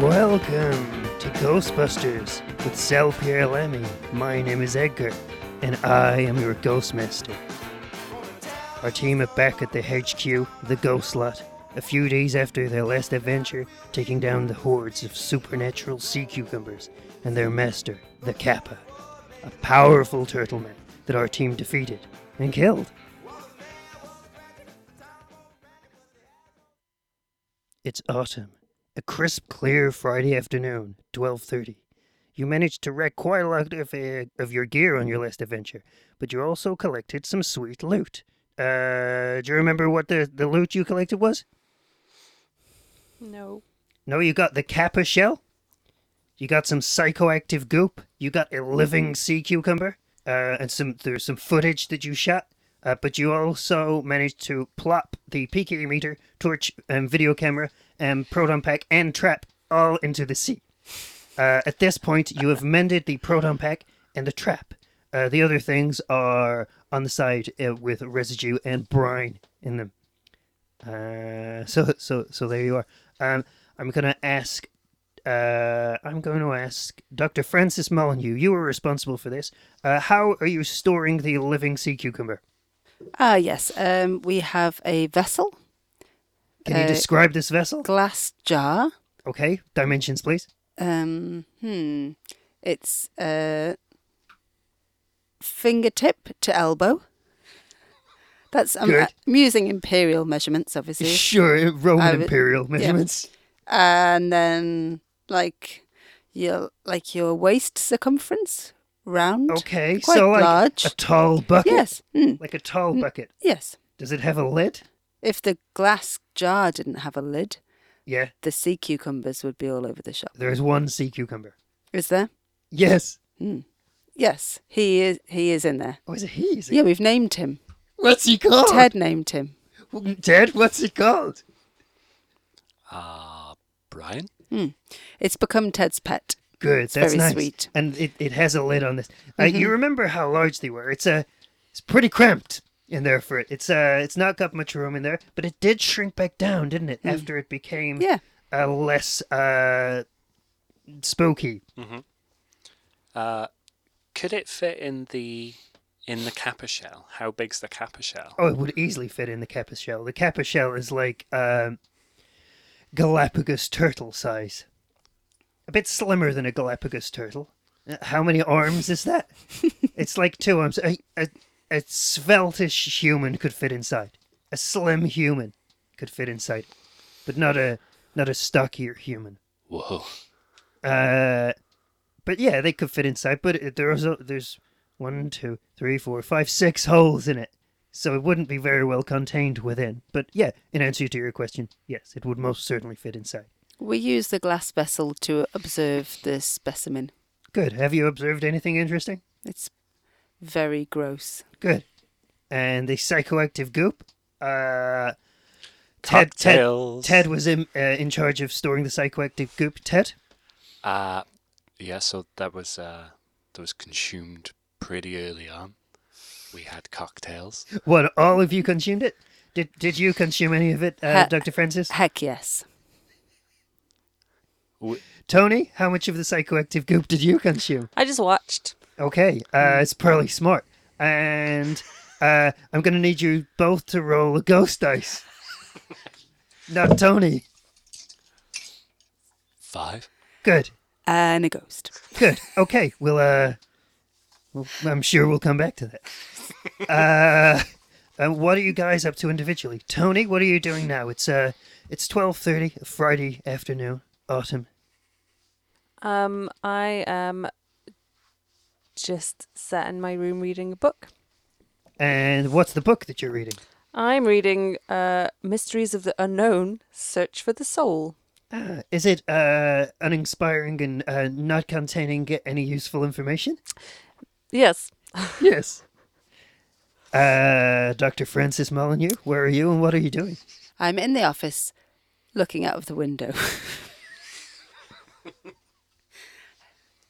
Welcome to Ghostbusters with Sal Pierre Lemmy. My name is Edgar, and I am your Ghostmaster. Our team are back at the HQ, the Ghost Lot, a few days after their last adventure, taking down the hordes of supernatural sea cucumbers and their master, the Kappa, a powerful turtleman that our team defeated and killed. It's autumn, a crisp, clear Friday afternoon, 12:30. You managed to wreck quite a lot of, uh, of your gear on your last adventure, but you also collected some sweet loot. Uh, do you remember what the, the loot you collected was? No. No, you got the Kappa shell. You got some psychoactive goop. You got a living sea cucumber. Uh, and some there's some footage that you shot. Uh, but you also managed to plop the PK meter, torch, and video camera, and proton pack and trap all into the sea. Uh, at this point, you have mended the proton pack and the trap. Uh, the other things are on the side uh, with residue and brine in them. Uh, so, so, so there you are. Um, I'm gonna ask. Uh, I'm going to ask Dr. Francis Molyneux. You were responsible for this. Uh, how are you storing the living sea cucumber? Ah, yes. Um, we have a vessel, Can you Uh, describe this vessel? glass jar. Okay, dimensions, please. Um, hmm. It's uh, fingertip to elbow. That's Good. I'm using imperial measurements, obviously, Sure, Roman I would- imperial measurements. and then like your like your waist circumference, round. Okay, Quite so like large. a tall bucket. Yes. Mm, Like a tall bucket. yes. Does it have a lid? If the glass jar didn't have a lid, Yeah, the sea cucumbers would be all over the shop. there's one sea cucumber. Is there? Yes. Yes, he is. He is in there. Oh, is it he? Is it? Yeah, we've named him. What's he called? Ted named him. Ted, what's he called? Ah, Brian? It's become Ted's pet. Good, It's that's very nice. sweet. And it, it has a lid on this. Uh, Mm-hmm. You remember how large they were? It's a, it's pretty cramped in there for it. It's uh, it's not got much room in there, but it did shrink back down, didn't it? After it became Mm. Yeah. uh, less uh, spooky. Uh, could it fit in the in the kappa shell? How big's the kappa shell? Oh, it would easily fit in the Kappa shell. The Kappa shell is like um, Galapagos turtle size. A bit slimmer than a Galapagos turtle. Uh, How many arms is that? it's like two arms. A, a, a sveltish human could fit inside. A slim human could fit inside, but not a not a stockier human. Whoa. Uh, but yeah, they could fit inside. But it, there's a, there's one, two, three, four, five, six holes in it, so it wouldn't be very well contained within. But yeah, in answer to your question, yes, it would most certainly fit inside. We use the glass vessel to observe the specimen. Good. Have you observed anything interesting? It's very gross. Good. And the psychoactive goop. Uh, Ted, Ted, Cocktails. Ted was in uh, in charge of storing the psychoactive goop. Ted. Uh, yeah, so that was uh, that was consumed pretty early on. We had cocktails. What? All of you consumed it? Did Did you consume any of it, uh, Ha- Doctor Francis? Heck yes. W- Tony, how much of the psychoactive goop did you consume? I just watched. Okay, uh, it's probably smart. And uh, I'm going to need you both to roll a ghost dice. Not Tony. Five. Good, And a ghost. good. Okay, we'll, uh, well, I'm sure we'll come back to that. Uh, and what are you guys up to individually? Tony, what are you doing now? It's, uh, it's 12.30, Friday afternoon, autumn. Um, I am just sat in my room reading a book. And what's the book that you're reading? I'm reading uh, Mysteries of the Unknown Search for the Soul. Ah, is it uh, uninspiring and uh, not containing any useful information? Yes. Yes. Uh, Dr. Francis Molyneux, where are you and what are you doing? I'm in the office looking out of the window.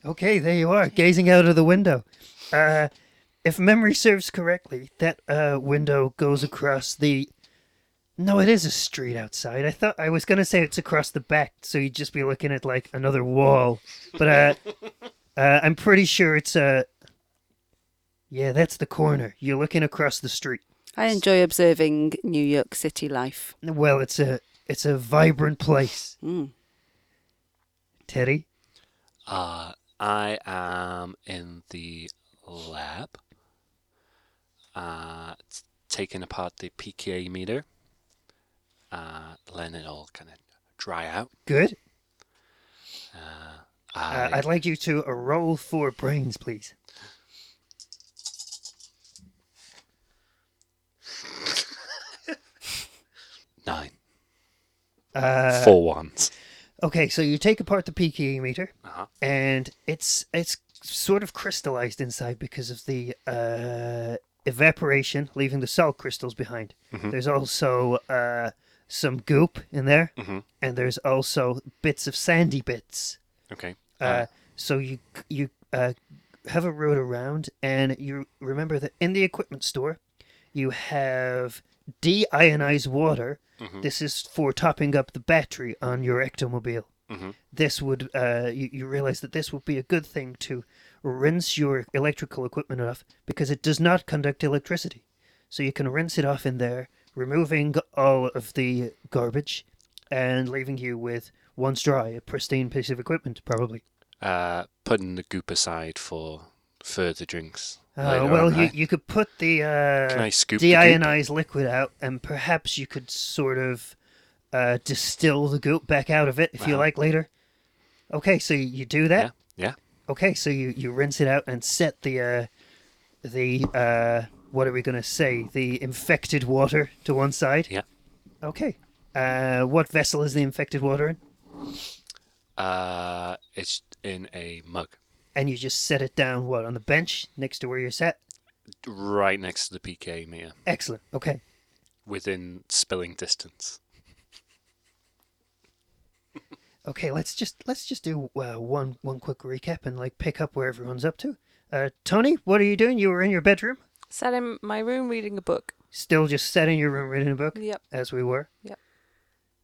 Okay, there you are, gazing out of the window. Uh, if memory serves correctly, that uh, window goes across the. No, it is a street outside. I thought I was gonna say it's across the back, so you'd just be looking at like another wall. But uh, uh, I'm pretty sure it's Uh... Yeah, that's the corner. You're looking across the street. I enjoy observing New York City life. Well, it's a it's a vibrant place. Mm. Teddy. Uh, I am in the lab, uh, t- taking apart the PKA meter, uh, letting it all kind of dry out. Good. Uh, Uh, I, I'd like you to uh, roll for brains, please. Nine, Uh, four ones. Okay, so you take apart the PKE meter, Uh-huh. and it's it's sort of crystallized inside because of the uh, evaporation, leaving the salt crystals behind. Mhm. There's also uh, some goop in there, Mhm. and there's also bits of sandy bits. Okay. Uh, so you you uh, have a road around, and you remember that in the equipment store, you have deionized water. Mhm. This is for topping up the battery on your ectomobile. Mhm. This would uh, you, you realize that this would be a good thing to rinse your electrical equipment off because it does not conduct electricity. So you can rinse it off in there, removing all of the garbage, and leaving you with once dry, a pristine piece of equipment, probably. Uh, putting the goop aside for further drinks. Uh, well, you, you could put the uh, scoop the deionized liquid out, and perhaps you could sort of uh, distill the goop back out of it if you like later. Okay, so you do that. Yeah, yeah. Okay, so you, you rinse it out and set the uh, the uh, what are we gonna say? The infected water to one side. Yeah. Okay. Uh, what vessel is the infected water in? Uh, it's in a mug And you just set it down what on the bench next to where you're sat. right next to the PK meter, Excellent. Okay. within spilling distance. Okay, let's just let's just do uh, one one quick recap and like pick up where everyone's up to. Uh, Tony, what are you doing? You were in your bedroom, Sat in my room reading a book. still just sat in your room reading a book, Yep. as we were. Yep.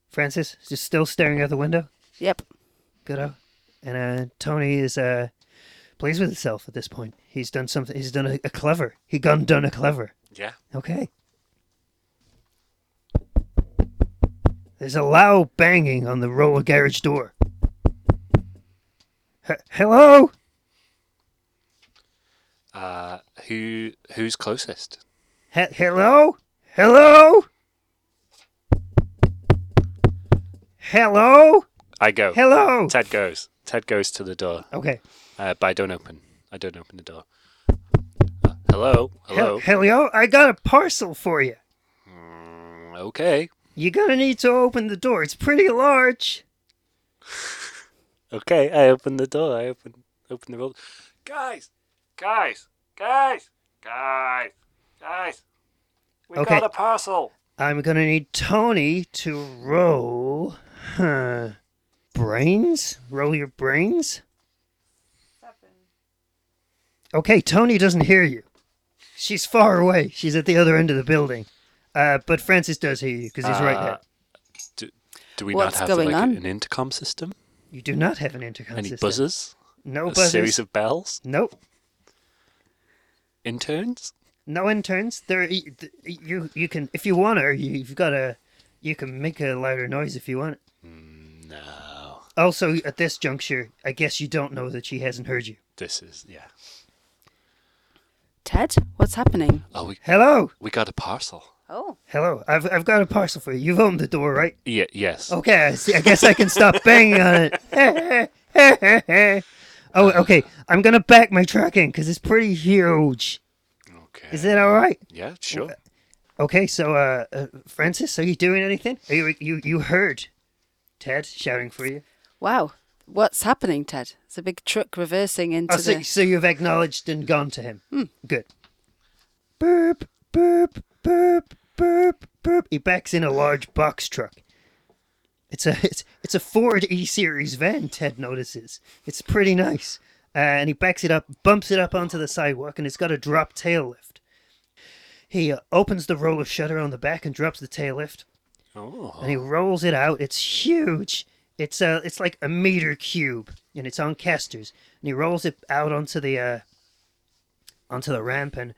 Francis just still staring out the window. Yep. Good. And uh, Tony is uh, pleased with itself at this point. He's done something. He's done a, a clever. He gone done a clever. Yeah. Okay. There's a loud banging on the roller garage door. H- hello? Uh, who who's closest? He- hello? Hello? Hello? I go. Hello? Ted goes. Ted goes to the door, Okay. Uh, but I don't open. I don't open the door. Uh, hello, hello. Hel- hello? I got a parcel for you. Mm, okay, You're gonna need to open the door. It's pretty large. okay. I open the door. I open open the door. Guys, guys, guys, guys, guys. We Okay. got a parcel. I'm gonna need Tony to roll. Huh. Brains? Roll your brains? Okay, Tony doesn't hear you. She's far away. She's at the other end of the building. Uh, but Francis does hear you because he's right there. Uh, Do, do we What's not have going like on? an intercom system? You do not have an intercom system. Any system. buzzers? No a buzzers. series of bells? Nope. Interns? No interns. There, y- th- you you can if you want to. You, you've got a. You can make a louder noise if you want. No. Also, at this juncture, I guess you don't know that she hasn't heard you. This is yeah. Ted, what's happening? Oh, we Hello, we got a parcel. Oh. hello. I've I've got a parcel for you. You've opened the door, right? Yeah. Yes. Okay, I, see, I guess I can stop banging on it. oh, okay. I'm gonna back my truck in because it's pretty huge. Okay. Is that all right? Yeah. Sure. Okay, so uh, uh Francis, are you doing anything? Are you you you heard Ted shouting for you? Wow. What's happening, Ted? It's a big truck reversing into Oh, so, the. so you've acknowledged and gone to him. Good. Burp, burp, burp, burp, burp. He backs in a large box truck. It's a it's, it's a Ford E Series van. Ted notices. It's pretty nice. uh, and he backs it up, bumps it up onto the sidewalk, and it's got a drop tail lift. He uh, opens the roller shutter on the back and drops the tail lift, Oh. and he rolls it out. It's huge. It's uh, it's like a meter cube, and it's on casters. And he rolls it out onto the uh, onto the ramp and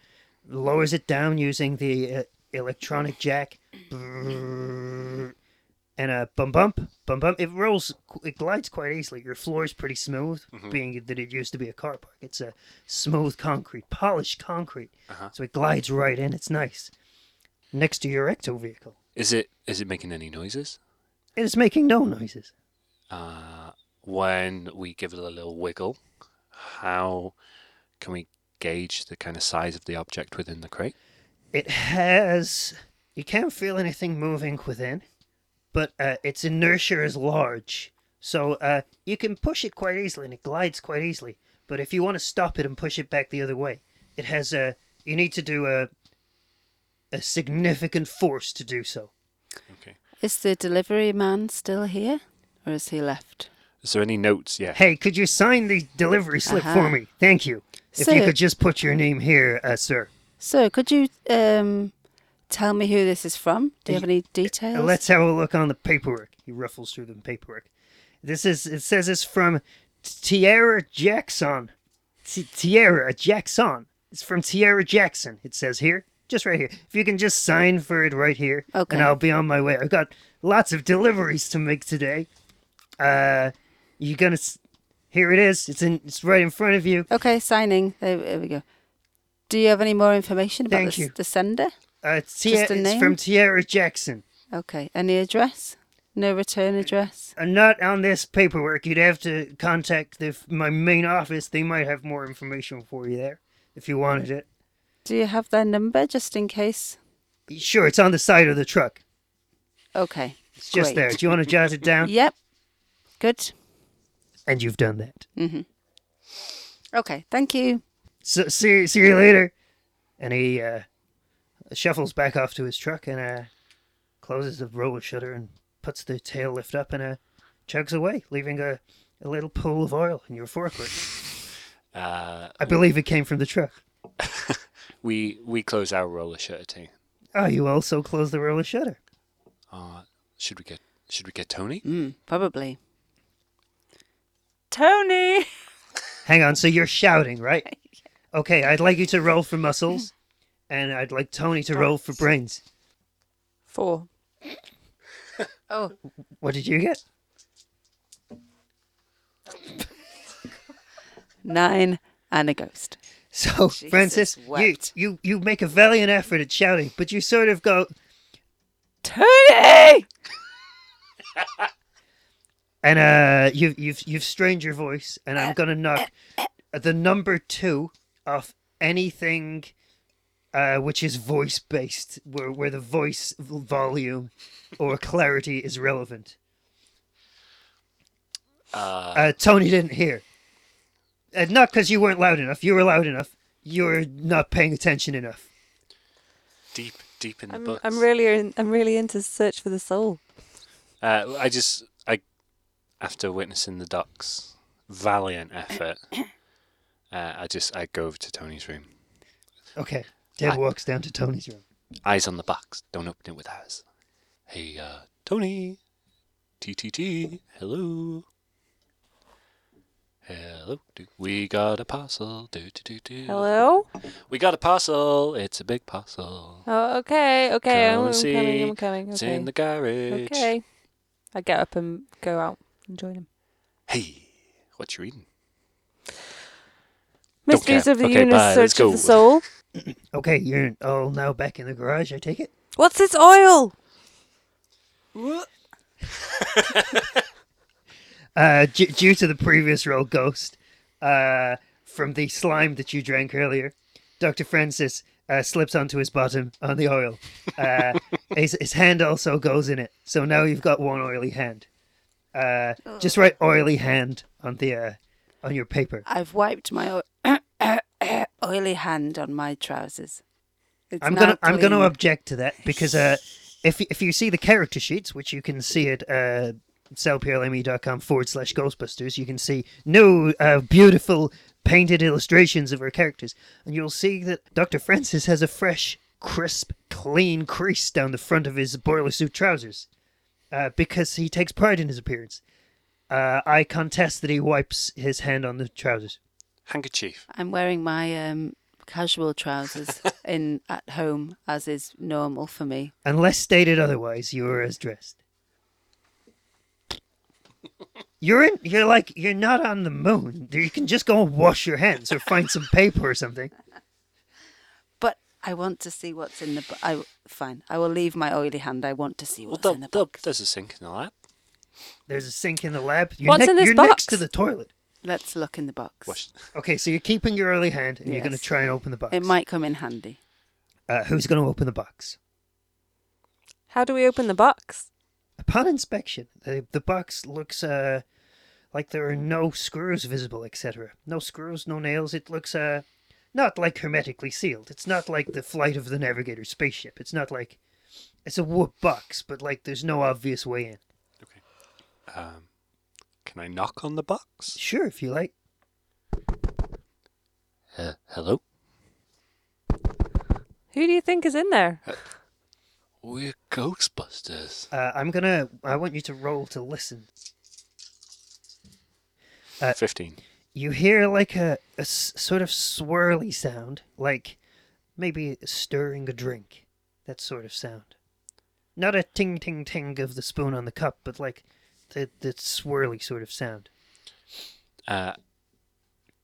lowers it down using the uh, electronic jack. And a bum bump, bum bump. It rolls, it glides quite easily. Your floor is pretty smooth, being that it used to be a car park. It's a smooth concrete, polished concrete, Uh-huh. so it glides right in. It's nice. Next to your ecto vehicle, Is it is it making any noises? it is making no noises. Uh, when we give it a little wiggle, how can we gauge the kind of size of the object within the crate? It has. You can't feel anything moving within, but uh, its inertia is large. So uh, you can push it quite easily and it glides quite easily. But if you want to stop it and push it back the other way, it has a. You need to do a. A significant force to do so. Okay. Is the delivery man still here, or has he left? Is there any notes yet? Hey, could you sign the delivery slip for Uh-huh. me? Thank you. If So- you could just put your name here, uh, sir. So, could you um, tell me who this is from? Do you have any details? Uh, Let's have a look on the paperwork. He ruffles through the paperwork. This is it says it's from Tierra Jackson. T- Tierra Jackson. It's from Tierra Jackson. It says here, just right here. If you can just sign for it right here, Okay. and I'll be on my way. I've got lots of deliveries to make today. Uh, you gonna? s- Here it is. It's in. It's right in front of you. Okay, signing. There, there we go. Do you have any more information about Thank the, you. the sender? Uh, it's, Just a it's name? from Tierra Jackson. Okay. Any address? No return address? Uh, not on this paperwork. You'd have to contact the, my main office. They might have more information for you there if you wanted it. Do you have their number just in case? Sure, it's on the side of the truck. Okay. It's just Great. there. Do you want to jot it down? Yep. Good. And you've done that. Okay. Thank you. So see, see you later. And he uh, shuffles back off to his truck and uh, closes the roller shutter and puts the tail lift up and uh, chugs away, leaving a, a little pool of oil in your forefoot. Uh, I believe it came from the truck. we we close our roller shutter too. Oh, you also close the roller shutter. Uh, should we get should we get Tony? Mm, probably. Tony! Hang on, so you're shouting, right? Okay, I'd like you to roll for muscles, and I'd like Tony to roll for brains. Four. Oh, What did you get? nine and a ghost. So, Jesus Francis, you, wept. you you make a valiant effort at shouting, but you sort of go, Tony! and uh, you've you've you've strained your voice, and I'm gonna knock the number two off anything uh, which is voice based, where where the voice volume or clarity is relevant. Uh, Uh, Tony didn't hear. Uh, not because you weren't loud enough. You were loud enough. You're not paying attention enough. deep deep in the I'm, books. I'm really in, I'm really into Search for the Soul. Uh, I just I after witnessing the Ducks' valiant effort, uh, I just I go over to Tony's room. Okay. Deb I- walks down to Tony's room. Eyes on the box. Don't open it with eyes. Hey, uh, Tony. TTT. Hello. Hello. Do- We got a parcel. Do, do, do, do. Hello? We got a parcel. It's a big parcel. Oh, okay, okay. Come I'm, and I'm see. coming, I'm coming. It's Okay. in the garage. Okay. I get up and go out and join him. Hey, what you reading? Mysteries of the Okay, Universe, bye, Search of the Soul. Okay, you're all now back in the garage, I take it? What's this oil? Uh, d- due to the previous roll, Ghost, uh, from the slime that you drank earlier, Dr. Francis uh, slips onto his bottom on the oil. Uh, his, his hand also goes in it, so now you've got one oily hand. Uh, just write oily hand on the uh, on your paper. I've wiped my o- oily hand on my trousers. It's I'm gonna I'm gonna object to that because uh, if if you see the character sheets, which you can see at uh, cellplme.com forward slash Ghostbusters, you can see no uh, beautiful painted illustrations of our characters, and you'll see that Dr. Francis has a fresh, crisp, clean crease down the front of his boiler suit trousers uh, because he takes pride in his appearance. Uh, I contest that he wipes his hand on the trousers. Handkerchief. I'm wearing my um, casual trousers in at home, as is normal for me. Unless stated otherwise, you are as dressed. You're in. You're like you're not on the moon. You can just go and wash your hands or find some paper or something. But I want to see what's in the. Bu- I fine. I will leave my oily hand. I want to see Well, what's there- in the there- box. there's a sink in the lab. There's a sink in the lab. You're, What's ne- in this you're next to the toilet. Let's look in the box. Wash. Okay, so you're keeping your oily hand, and you're going to try and open the box. It might come in handy. Uh, who's going to open the box? How do we open the box? Upon inspection, the, the box looks uh, like there are no screws visible, etc. No screws, no nails. It looks uh, not like hermetically sealed. It's not like the flight of the Navigator spaceship. It's not like it's a wood box, but like there's no obvious way in. Um, can I knock on the box? Sure, if you like. Uh, hello. Who do you think is in there? We're Ghostbusters. Uh, I'm gonna. I want you to roll to listen. Uh, Fifteen. You hear like a, a s- sort of swirly sound, like maybe stirring a drink. That sort of sound. Not a ting ting ting of the spoon on the cup, but like the the swirly sort of sound. Uh,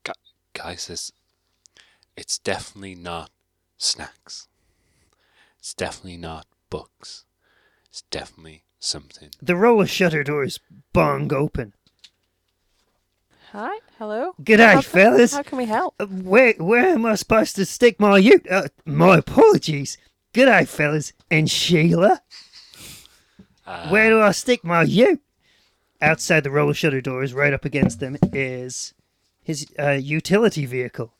gu- guys, it's, it's definitely not snacks. It's definitely not books. It's definitely something. The roller shutter doors bong open. Hi, hello. G'day, How can- fellas. How can we help? Uh, Where where am I supposed to stick my ute? Uh, my apologies. G'day, fellas. And Sheila. Uh, Where do I stick my ute? Outside the roller shutter doors, right up against them, is his uh, utility vehicle.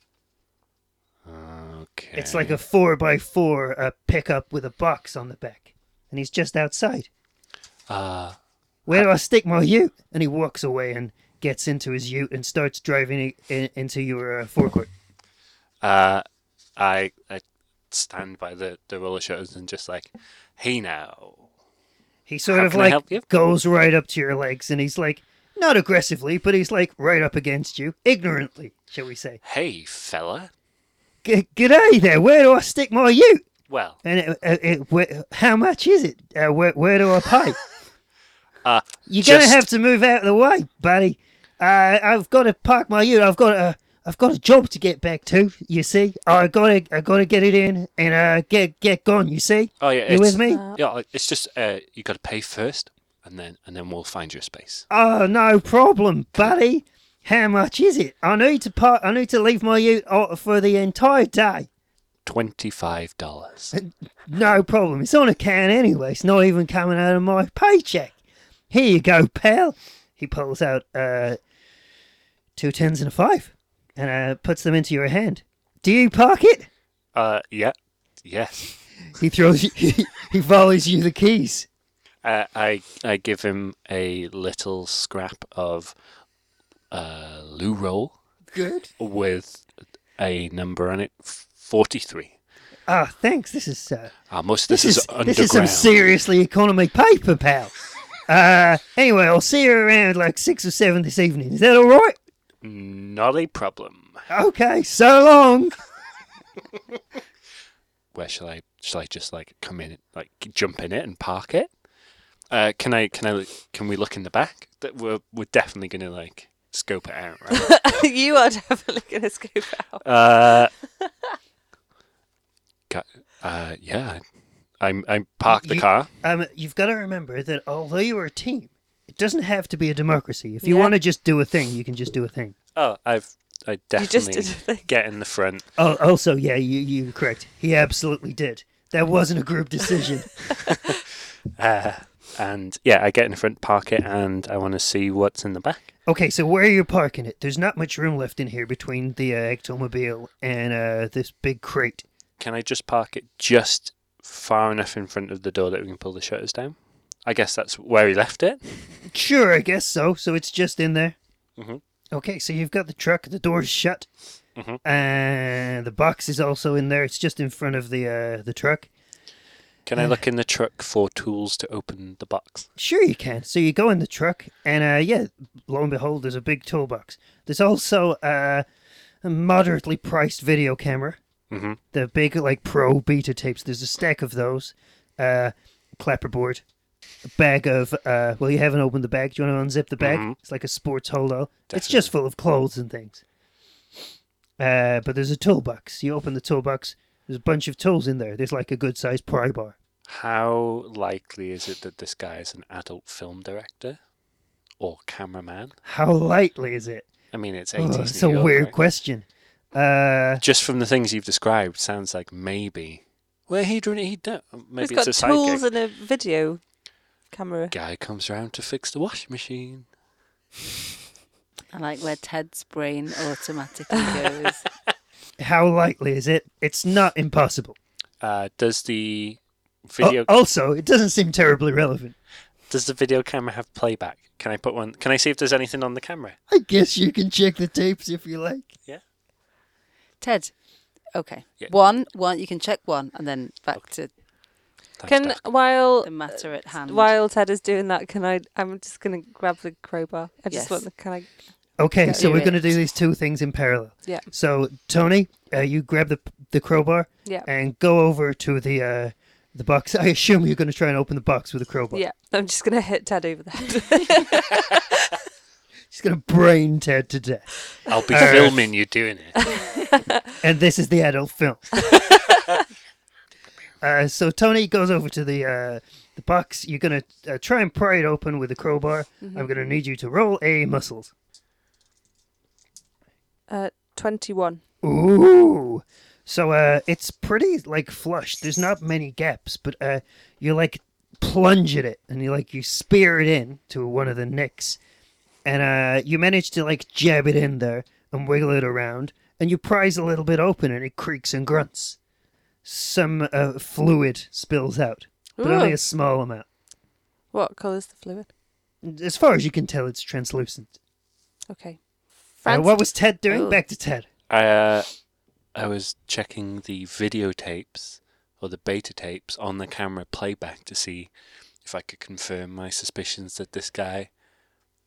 Okay. It's like a four by four uh, pickup with a box on the back, and he's just outside. Uh, Where do I stick my ute? And he walks away and gets into his ute and starts driving in, into your uh, forecourt. uh, I I stand by the the roller shutters and just like, hey now. He sort How of like goes right up to your legs, and he's like, not aggressively, but he's like right up against you, ignorantly, shall we say? Hey fella. G- G'day there. Where do I stick my ute? Well, And it, it, it, where, how much is it? Uh, where, where do I pay? uh, You're gonna have to move out of the way, buddy. Uh, I've got to park my ute. I've got a, I've got a job to get back to. You see, I gotta, I gotta get it in and uh, get, get gone. You see, Oh yeah, you it's, with me? Yeah, it's just uh, you got to pay first, and then and then we'll find your space. Oh, no problem, buddy. How much is it? I need to park. I need to leave my ute for the entire day. Twenty five dollars. No problem. It's on account anyway. It's not even coming out of my paycheck. Here you go, pal. He pulls out uh, two tens and a five and uh, puts them into your hand. Do you park it? Uh, yeah, yes. He throws you, he volleys you the keys. Uh, I I give him a little scrap of uh, loo roll Good. with a number on it, forty three. Ah, thanks. This is uh, Uh, most this, this, is, underground. this is some seriously economy paper, pal. Uh, anyway, I'll see you around like six or seven this evening. Is that all right? Not a problem. Okay. So long. Where shall I? Shall I just like come in, like jump in it and park it? Uh, can I? Can I? Can we look in the back? That we're we're definitely gonna like scope it out, right? you are definitely going to scoop out. uh, ca- uh, yeah. I'm I'm park the You- car. Um, you've got to remember that although you're a team, it doesn't have to be a democracy. If you Yeah. want to just do a thing, you can just do a thing. Oh, I've I You definitely just did a thing. get in the front. Oh, also, yeah, you you're correct. He absolutely did. That wasn't a group decision. Uh, and yeah, I get in the front, park it, and I want to see what's in the back. okay, so where are you're parking it, there's not much room left in here between the uh, ectomobile and uh, this big crate. Can I just park it just far enough in front of the door that we can pull the shutters down? I guess that's where he left it. Sure, I guess so. So it's just in there. Mhm. Okay, so you've got the truck, the door's shut, Mhm. and the box is also in there. It's just in front of the uh, the truck. Can I Uh, look in the truck for tools to open the box? Sure, you can. So you go in the truck, and uh, yeah, lo and behold, there's a big toolbox. There's also uh, a moderately priced video camera. Mm-hmm. The big like pro beta tapes. There's a stack of those. Uh, clapperboard. A bag of uh, well, you haven't opened the bag. Do you want to unzip the bag? Mhm. It's like a sports holdout. It's just full of clothes and things. Uh, but there's a toolbox. You open the toolbox. There's a bunch of tools in there. There's like a good sized pry bar. How likely is it that this guy is an adult film director or cameraman? How likely is it? I mean, it's Oh, 80s. it's a weird right? question. Uh, Just from the things you've described, sounds like maybe. Well, he'd run he do Maybe He's it's got a tools gig. and a video camera. Guy comes around to fix the washing machine. I like where Ted's brain automatically goes. how likely is it? It's not impossible. Uh, does the Al- video also, it doesn't seem terribly relevant. does the video camera have playback? Can I put one? Can I see if there's anything on the camera? I guess you can check the tapes if you like. Yeah. Ted. Okay. Yeah. One, one. You can check one, and then back to Thanks, Can Dad. while the matter at hand. while Ted is doing that, can I? I'm just gonna grab the crowbar. I just Yes. want the. Can I? Okay, so we're going to do these two things in parallel. Yeah. So, Tony, uh, you grab the the crowbar Yeah. and go over to the uh, the box. I assume you're going to try and open the box with a crowbar. Yeah. I'm just gonna hit Ted over the head. He's going to brain Ted to death. I'll be Uh, filming you doing it. and this is the adult film. Uh, so Tony goes over to the uh, the box. You're gonna uh, try and pry it open with a crowbar. Mm-hmm. I'm gonna need you to roll a muscles. uh, twenty-one. Ooh. So uh, it's pretty like flush. There's not many gaps, but uh, you like plunge at it and you like you spear it in to one of the nicks, and uh, you manage to like jab it in there and wiggle it around, and you prise a little bit open and it creaks and grunts. Some uh, fluid spills out, but only a small amount. What colour's the fluid? As far as you can tell, it's translucent. Okay. Uh, Francis, what was Ted doing? Ooh. Back to Ted. I uh, I was checking the videotapes or the beta tapes on the camera playback to see if I could confirm my suspicions that this guy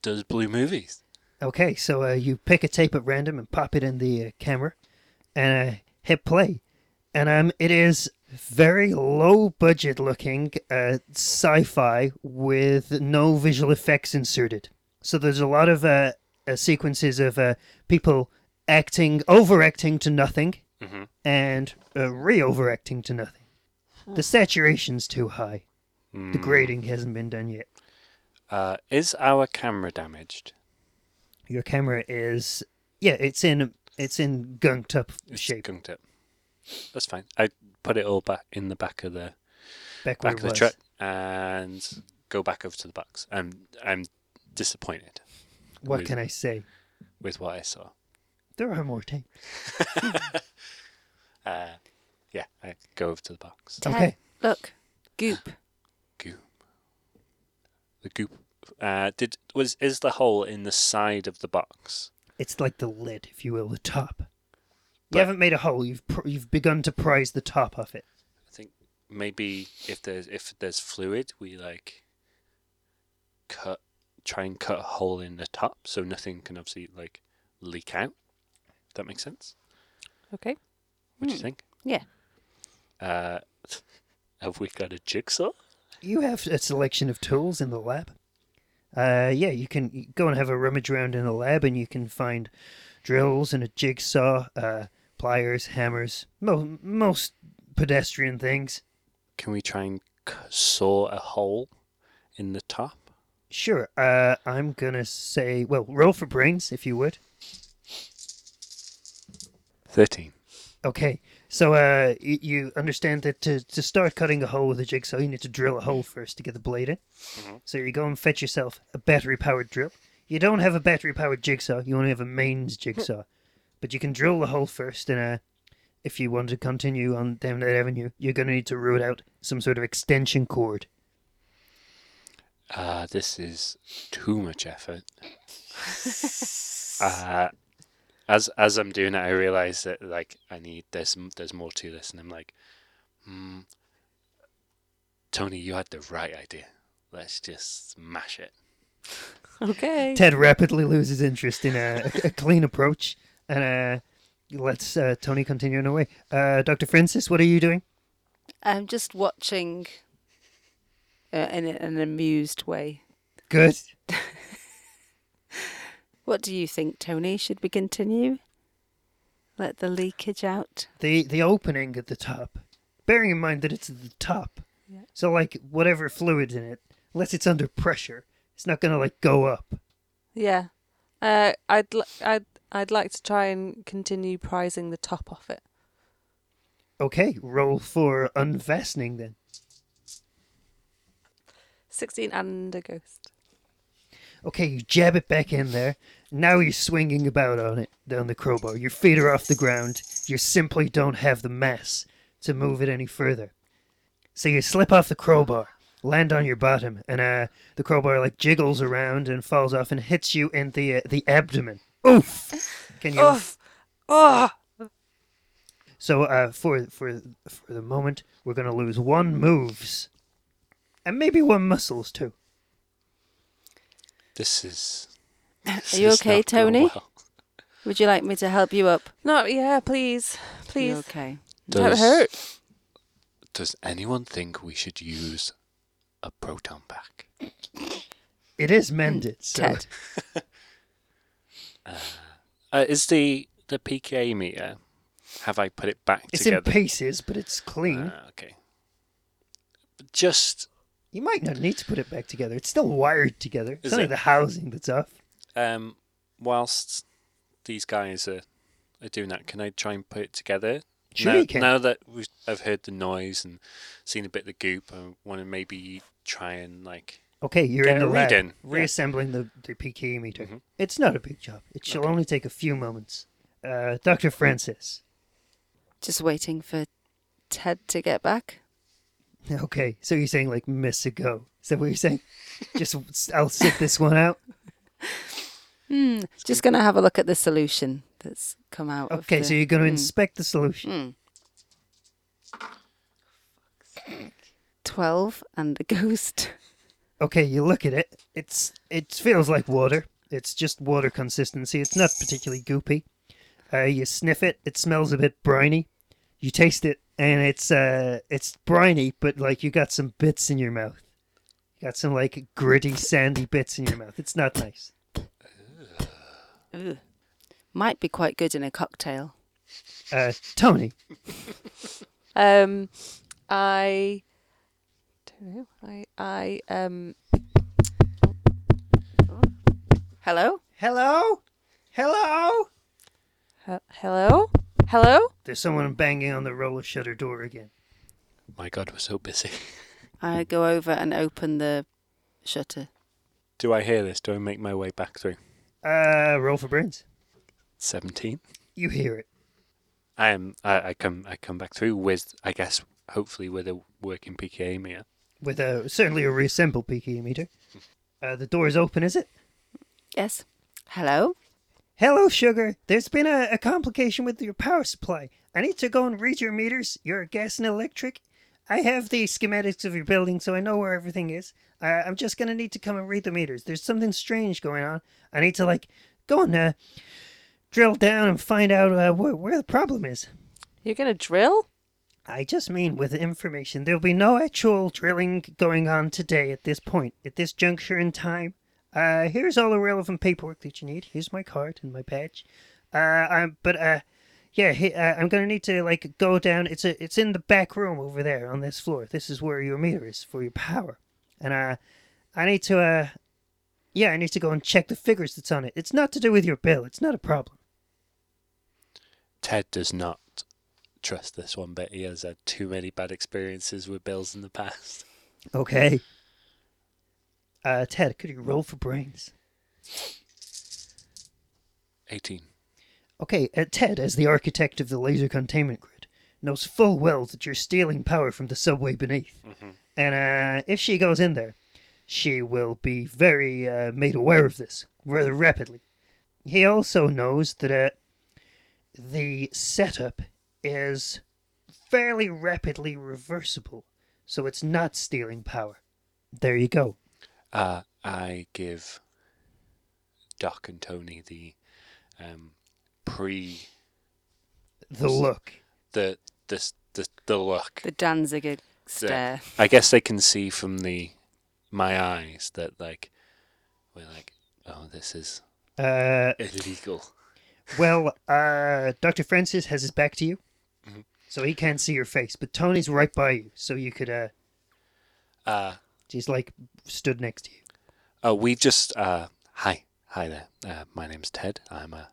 does blue movies. Okay, so uh, you pick a tape at random and pop it in the uh, camera, and uh, hit play, and um, it is very low budget looking uh, sci-fi with no visual effects inserted. So there's a lot of uh, uh, sequences of uh, people acting, overacting to nothing, Mhm. and uh, re-overacting to nothing. The saturation's too high. The Mm. grading hasn't been done yet. Uh, is our camera damaged? Your camera is yeah, it's in it's in gunked up It's shape. gunked up. That's fine. I put it all back in the back of the Back back of the truck and go back over to the box. I'm I'm disappointed What with- can I say? with what I saw. There are more tapes. Uh, yeah, I go over to the box. Ted, Okay. Look, goop. Goop. The goop. Uh, did was is the hole in the side of the box? It's like the lid, if you will, the top. You haven't made a hole. You've pr- you've begun to prise the top of it. I think maybe if there's if there's fluid, we like cut try and cut a hole in the top so nothing can obviously like leak out. That makes sense. Okay. What do you think? Yeah. Uh, have we got a jigsaw? You have a selection of tools in the lab. Uh, yeah, you can go and have a rummage around in the lab, and you can find drills and a jigsaw, uh, pliers, hammers, mo- most pedestrian things. Can we try and c- saw a hole in the top? Sure. Uh, I'm gonna say, well, roll for brains if you would. Thirteen. Okay, so uh, y- you understand that to, to start cutting a hole with a jigsaw, you need to drill a hole first to get the blade in. Mhm. So you go and fetch yourself a battery powered drill. You don't have a battery powered jigsaw, you only have a mains jigsaw. but you can drill the hole first, and uh, if you want to continue on down that avenue, you're going to need to root out some sort of extension cord. Uh, this is too much effort. Uh, as as I'm doing it, I realize that like I need there's there's more to this, and I'm like, hmm, Tony, you had the right idea. Let's just smash it. Okay. Ted rapidly loses interest in a, a clean approach and uh, lets uh, Tony continue on away. Uh, Dr. Francis, what are you doing? I'm just watching uh, in a- an amused way. Good. What do you think, Tony? Should we continue? Let the leakage out? The the opening at the top, bearing in mind that it's at the top, Yeah. so like whatever fluid's in it, unless it's under pressure, it's not gonna like go up. Yeah. Uh, I'd li- I'd I'd like to try and continue prizing the top off it. Okay, roll for unfastening then. Sixteen and a ghost. Okay, you jab it back in there. Now you're swinging about on it, down the crowbar. Your feet are off the ground. You simply don't have the mass to move it any further. So you slip off the crowbar, land on your bottom, and uh, the crowbar like jiggles around and falls off and hits you in the uh, the abdomen. Oof! Can you? Oof! Oh! So uh, for for for the moment, we're gonna lose one moves, and maybe one muscles too. This is. Are you okay, Tony? Would you like me to help you up? No, yeah, please, You please. okay. Don't Does, hurt. does anyone think we should use a proton pack? It is mended. So Ted. Uh, is the the PKA meter? Have I put it back it's in pieces, but it's clean. Ah, okay. Just You might not need to put it back together. It's still wired together. It's Is only it? the housing that's off. um, whilst these guys are, are doing that, can I try and put it together? Sure now, you can. now that we've, I've heard the noise and seen a bit of the goop, I want to maybe try and like. Okay, you're Get in the a lab, read in. Yeah. reassembling the, the PKE meter. Mhm. It's not a big job. It shall Okay. only take a few moments. Uh, Dr. Francis. Just waiting for Ted to get back. Okay, so you're saying like miss a go. Is that what you're saying? Just I'll sit this one out. Hmm. Just going to have a look at the solution that's come out. of Okay, the- so you're going to Hmm. inspect the solution. Hmm. 12 and a ghost. Okay, you look at it. It's it feels like water. It's just water consistency. It's not particularly goopy. Uh, you sniff it. It smells a bit briny. You taste it, and it's uh it's briny, but like you got some bits in your mouth. You got some like gritty, sandy bits in your mouth. It's not nice. Ugh. Might be quite good in a cocktail. Uh, Tony, Um, I don't. I I um. Hello? hello, hello. he- hello, hello. There's someone banging on the roller shutter door again. My God, we're so busy. I go over and open the shutter. Do I hear this? Do I make my way back through? Uh, roll for brains. Seventeen. You hear it. I am. I, I come. I come back through with. I guess hopefully with a working PKA meter. With a certainly a reassembled PKE meter. Uh, the door is open, is it? Yes. Hello? Hello, sugar. There's been a, a complication with your power supply. I need to go and read your meters. Your gas and electric. I have the schematics of your building, so I know where everything is. Uh, I'm just gonna need to come and read the meters. There's something strange going on. I need to like go and uh, drill down and find out uh, where, where the problem is. You're gonna drill? I just mean with information. There'll be no actual drilling going on today at this point, at this juncture in time. Uh, here's all the relevant paperwork that you need. Here's my card and my badge. Uh, I'm, but uh, yeah, he, uh, I'm gonna need to like go down. It's a, it's in the back room over there on this floor. This is where your meter is for your power, and uh, I need to uh, yeah, I need to go and check the figures that's on it. It's not to do with your bill. It's not a problem. Ted does not trust this one bit. He has had too many bad experiences with bills in the past. Okay. Uh, Ted, could you roll for brains? Eighteen. Okay, uh, Ted, as the architect of the laser containment grid, knows full well that you're stealing power from the subway beneath. And uh, if she goes in there, she will be very uh, made aware of this rather rapidly. he also knows that uh, the setup is fairly rapidly reversible, so it's not stealing power. There you go. Uh, I give Doc and Tony the um, pre The look. the the the, the look. The Danziger stare. I guess they can see from the my eyes that like we're like, oh, this is Uh, illegal. well, uh, Dr. Francis has his back to you. So he can't see your face, but Tony's right by you, so you could, uh, Uh, he's like stood next to you. oh, we just uh, hi, hi there. Uh, my name's Ted. I'm a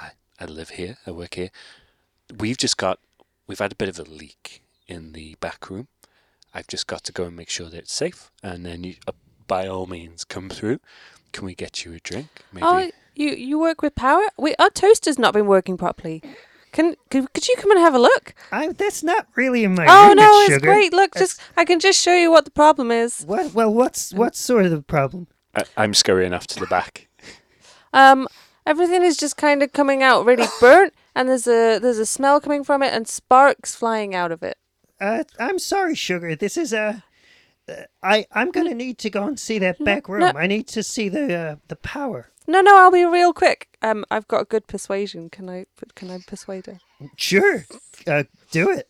I I live here. I work here. We've just got we've had a bit of a leak in the back room. I've just got to go and make sure that it's safe, and then you, uh, by all means, come through. Can we get you a drink? Maybe. Oh, you you work with power? We our toaster's not been working properly. Can could, could you come and have a look? I, that's not really in my oh remit, no, it's sugar. great. Look, just I can just show you what the problem is. What? Well, what's what's sort of the problem? I, I'm scurrying off to the back. Um, everything is just kind of coming out really burnt, and there's a there's a smell coming from it, and sparks flying out of it. Uh, I'm sorry, sugar. This is uh, uh, I I'm gonna need to go and see that back room. I need to see the uh, the power. No, no, I'll be real quick. Um, I've got a good persuasion. Can I can I persuade her? Sure, uh, do it.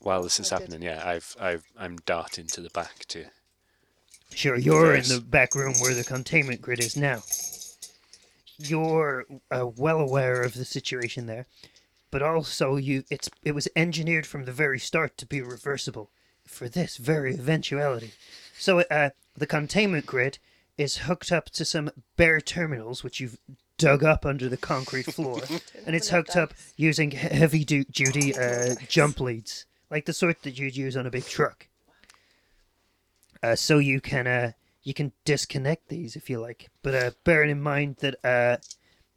While this is happening, yeah, I've I've I'm darting to the back to. Sure, you're in the back room where the containment grid is now. You're uh, well aware of the situation there, but also you it's it was engineered from the very start to be reversible for this very eventuality. So uh, the containment grid is hooked up to some bare terminals which you've dug up under the concrete floor, and it's hooked up using he- heavy du- duty uh, jump leads, like the sort that you'd use on a big truck uh, so you can uh, you can disconnect these if you like. But uh, bearing in mind that uh,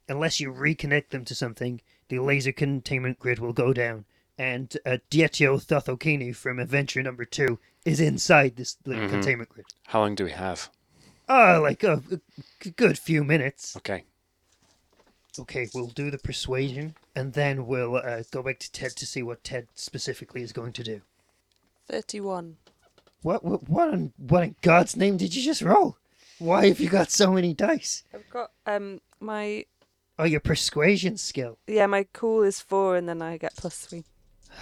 unless you reconnect them to something, the laser containment grid will go down. And uh, Dietio Thothokini from Adventure Number Two is inside this the Mhm. containment grid. How long do we have? Oh, like a, a good few minutes. Okay. Okay, we'll do the persuasion, and then we'll uh, go back to Ted to see what Ted specifically is going to do. Thirty-one. What what what in, what in God's name did you just roll? Why have you got so many dice? I've got um my Oh, your persuasion skill. yeah my cool is four, and then I get plus three.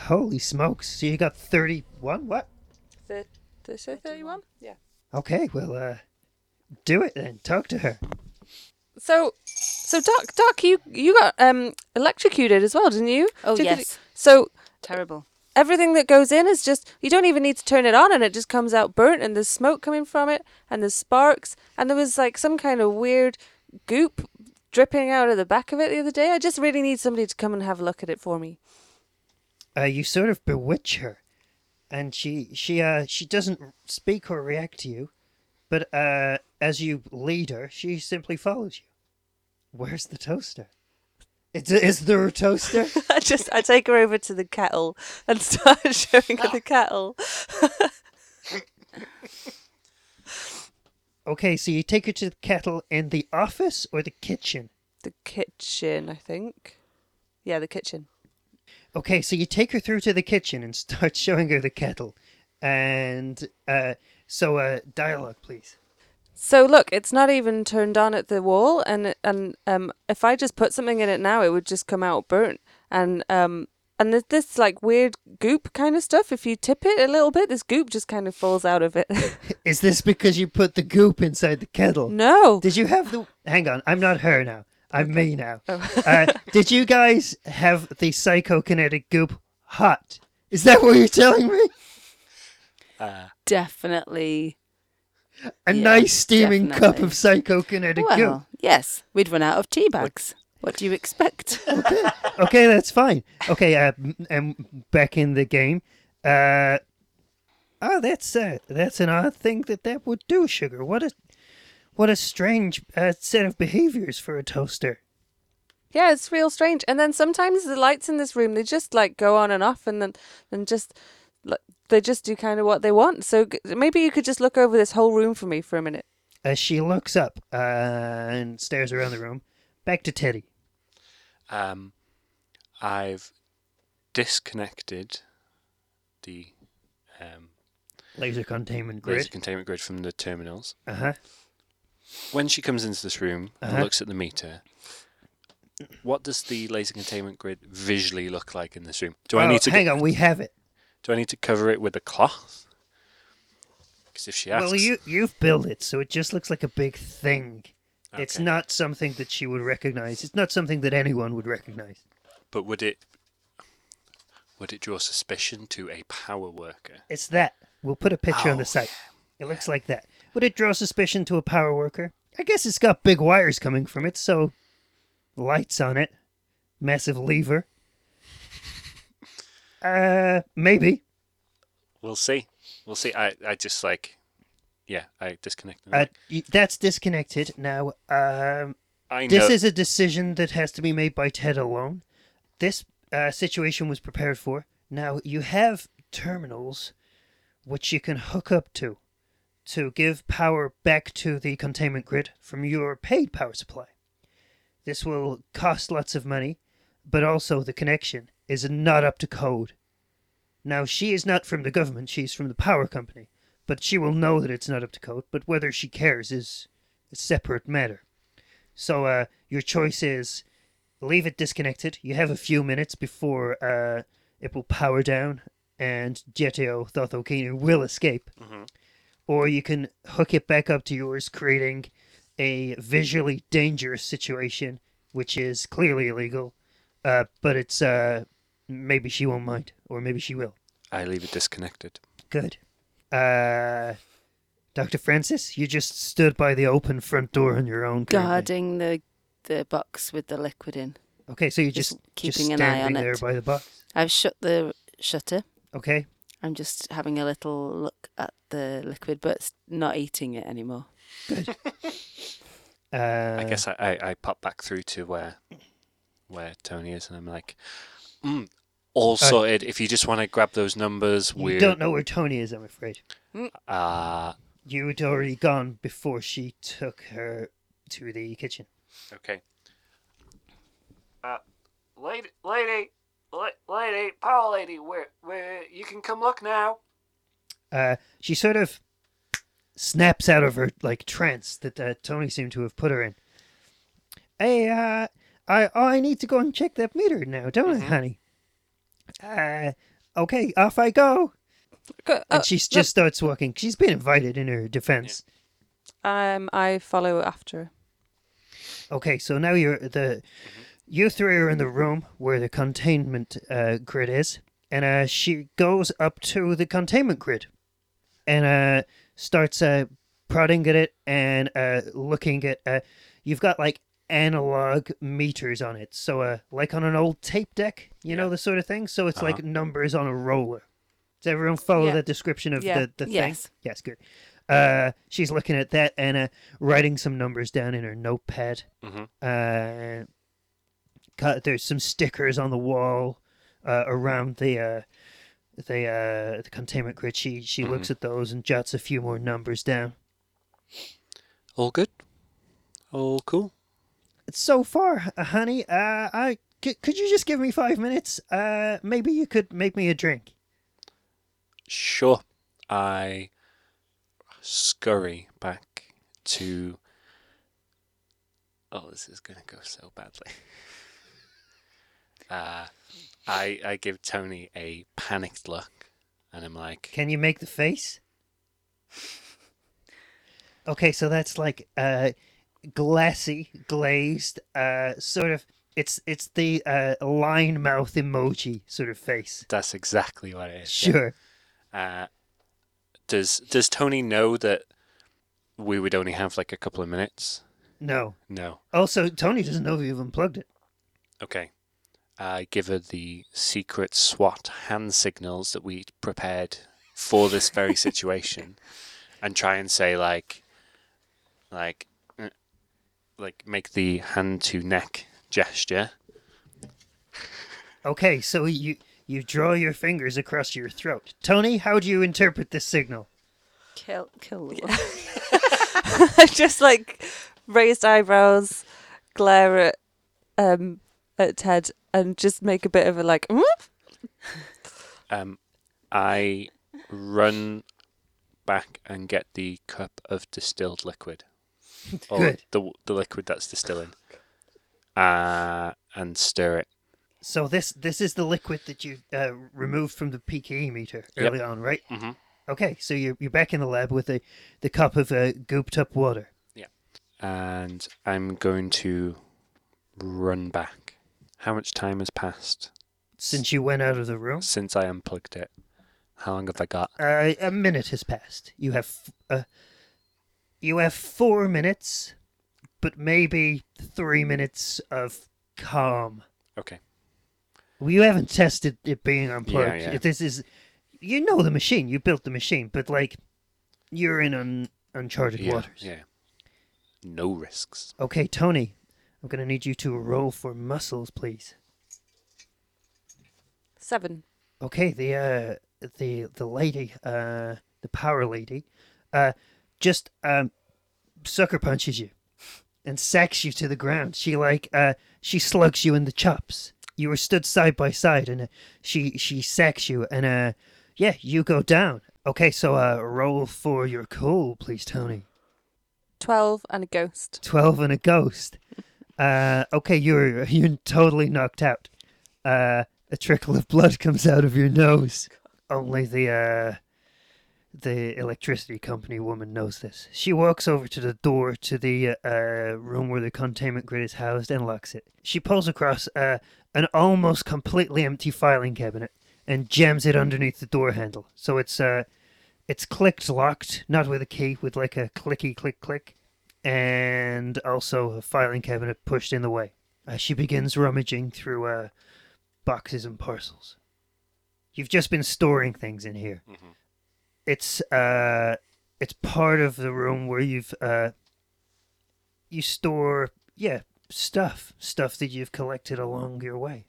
Holy smokes! So you got thirty-one. What? Did I say thirty-one? Yeah. Okay, well, uh, do it then. Talk to her. So, so Doc, Doc, you you got um electrocuted as well, didn't you? Oh, Did- did- yes. So Terrible. everything that goes in is just you don't even need to turn it on, and it just comes out burnt, and there's smoke coming from it, and there's sparks, and there was like some kind of weird goop dripping out of the back of it the other day. I just really need somebody to come and have a look at it for me. Uh, you sort of bewitch her, and she she uh she doesn't speak or react to you, but uh as you lead her, she simply follows you. Where's the toaster? Is, is there a toaster? I just I take her over to the kettle and start showing her the kettle. okay, so you take her to the kettle in the office or the kitchen? The kitchen, I think. Yeah, the kitchen. Okay, so you take her through to the kitchen and start showing her the kettle. And uh, so, uh, dialogue, please. So look, it's not even turned on at the wall, and and um, if I just put something in it now, it would just come out burnt, and um, and there's this like weird goop kind of stuff. If you tip it a little bit, this goop just kind of falls out of it. Is this because you put the goop inside the kettle? no, Did you have the? Hang on, I'm not her now. I'm me now. Oh. Uh, did you guys have the psychokinetic goop hot? Is that what you're telling me? Uh, Definitely. A Yeah, nice steaming cup of psychokinetic goop. Well, yes. We'd run out of tea bags. What do you expect? okay, okay, that's fine. Okay, uh, m- um, back in the game. Uh, oh, that's uh, that's an odd thing that that would do, sugar. What a what a strange uh, set of behaviors for a toaster. yeah, it's real strange. And then sometimes the lights in this room they just like go on and off, and then and just like they just do kind of what they want. So maybe you could just look over this whole room for me for a minute. As she looks up uh, and stares around the room, back to Teddy. Um, I've disconnected the um, Laser containment laser grid. containment grid from the terminals. Uh huh. When she comes into this room Uh-huh. and looks at the meter, what does the laser containment grid visually look like in this room? Do I Oh, need to hang on? We have it. Do I need to cover it with a cloth? Because if she asks, Well, you you've built it, so it just looks like a big thing. It's not something that she would recognize. It's not something that anyone would recognize. but would it would it draw suspicion to a power worker? It's that. We'll put a picture on Oh, the site. It looks like that. Would it draw suspicion to a power worker? I guess it's got big wires coming from it, so lights on it, massive lever. Uh, maybe. We'll see. We'll see. I, I just like, yeah, I disconnected. Uh, that's disconnected now. Um, I know. This is a decision that has to be made by Ted alone. This uh, situation was prepared for. Now, you have terminals which you can hook up to to give power back to the containment grid from your paid power supply. This will cost lots of money, but also the connection is not up to code. Now, she is not from the government, she's from the power company, but she will know that it's not up to code, but whether she cares is a separate matter. So uh, your choice is leave it disconnected. You have a few minutes before uh, it will power down and Jetio Thothokinu will escape. Or you can hook it back up to yours, creating a visually dangerous situation, which is clearly illegal. Uh, but it's uh, maybe she won't mind, or maybe she will. I leave it disconnected. Good. Uh, Dr. Francis, you just stood by the open front door on your own. currently. Guarding the the box with the liquid in. Okay, so you're Just just, keeping just an eye standing on there it. by the box. I've shut the shutter. Okay. I'm just having a little look at the liquid, but s- not eating it anymore. Good. uh, I guess I, I, I pop back through to where where Tony is, and I'm like, mm, all sorted. if you just want to grab those numbers, we're don't know where Tony is. I'm afraid uh you had already gone before she took her to the kitchen. okay. Uh, lady, lady, lady, power lady, where where you can come look now. Uh, she sort of snaps out of her like trance that uh, Tony seemed to have put her in. Hey, uh, I I need to go and check that meter now, don't I, honey? Uh, okay, off I go. Go- And uh, she just starts walking. She's been invited in her defense. um, I follow after. Okay, so now you're the you three are in the room where the containment uh, grid is, and uh, she goes up to the containment grid, and uh, starts uh, prodding at it and uh, looking at. Uh, you've got like analog meters on it, so uh, like on an old tape deck, you know the sort of thing. So it's Uh-huh. like numbers on a roller. Does everyone follow Yeah. that description of Yeah. the the thing? Yes. Yes, good. Uh, she's looking at that and uh, writing some numbers down in her notepad. Mm-hmm. Uh, there's some stickers on the wall uh, around the uh, the uh, the containment grid. She she looks at those and jots a few more numbers down. All good. All cool. So far, honey, uh, I c- could you just give me five minutes? Uh, maybe you could make me a drink. Sure. I scurry back to. Oh, this is gonna go so badly. Uh, I I give Tony a panicked look, and I'm like, Can you make the face? Okay, so that's like uh, glassy, glazed, uh, sort of. It's it's the uh, line mouth emoji sort of face. "That's exactly what it is." yeah. Sure. Uh, does Does Tony know that we would only have like a couple of minutes? No. No. Also, Tony doesn't know if you've unplugged it. Okay. I give her the secret SWAT hand signals that we prepared for this very situation, and try and say like, like, uh, like make the hand to neck gesture. Okay, so you you draw your fingers across your throat. Tony, how do you interpret this signal? Kill, kill the one. I just like raised eyebrows, glare at um at Ted, and just make a bit of a like. "Mm?" Um, I run back and get the cup of distilled liquid, or Good. the the liquid that's distilling, uh, and stir it. So this this is the liquid that you uh, removed from the PKE meter Yep. early on, right? Mm-hmm. Okay, so you're you're back in the lab with the the cup of uh, gooped up water. Yeah. And I'm going to run back. How much time has passed Since you went out of the room, since I unplugged it? How long have I got? uh, a minute has passed. You have f- uh, you have four minutes, but maybe three minutes of calm. Okay. Well, you haven't tested it being unplugged. Yeah, yeah. This is, you know, the machine. You built the machine, but like, you're in un- uncharted Yeah. waters. Yeah. No risks. Okay, Tony, I'm gonna need you to roll for muscles, please. Seven. Okay, the uh, the the lady, uh, the power lady, uh, just um, sucker punches you, and sacks you to the ground. She like uh, she slugs you in the chops. You were stood side by side, and uh, she she sacks you, and uh, yeah, you go down. Okay, so uh, roll for your cool, please, Tony. Twelve and a ghost. Twelve and a ghost. Uh, okay, you're you're totally knocked out. Uh, a trickle of blood comes out of your nose. Only the uh, the electricity company woman knows this. She walks over to the door to the uh, room where the containment grid is housed and locks it. She pulls across uh, an almost completely empty filing cabinet and jams it underneath the door handle. So it's uh, it's clicked locked, not with a key, with like a clicky click click and also a filing cabinet pushed in the way. Uh, she begins rummaging through uh, boxes and parcels. You've just been storing things in here. Mhm. It's uh, it's part of the room where you've uh, you store yeah stuff stuff that you've collected along your way.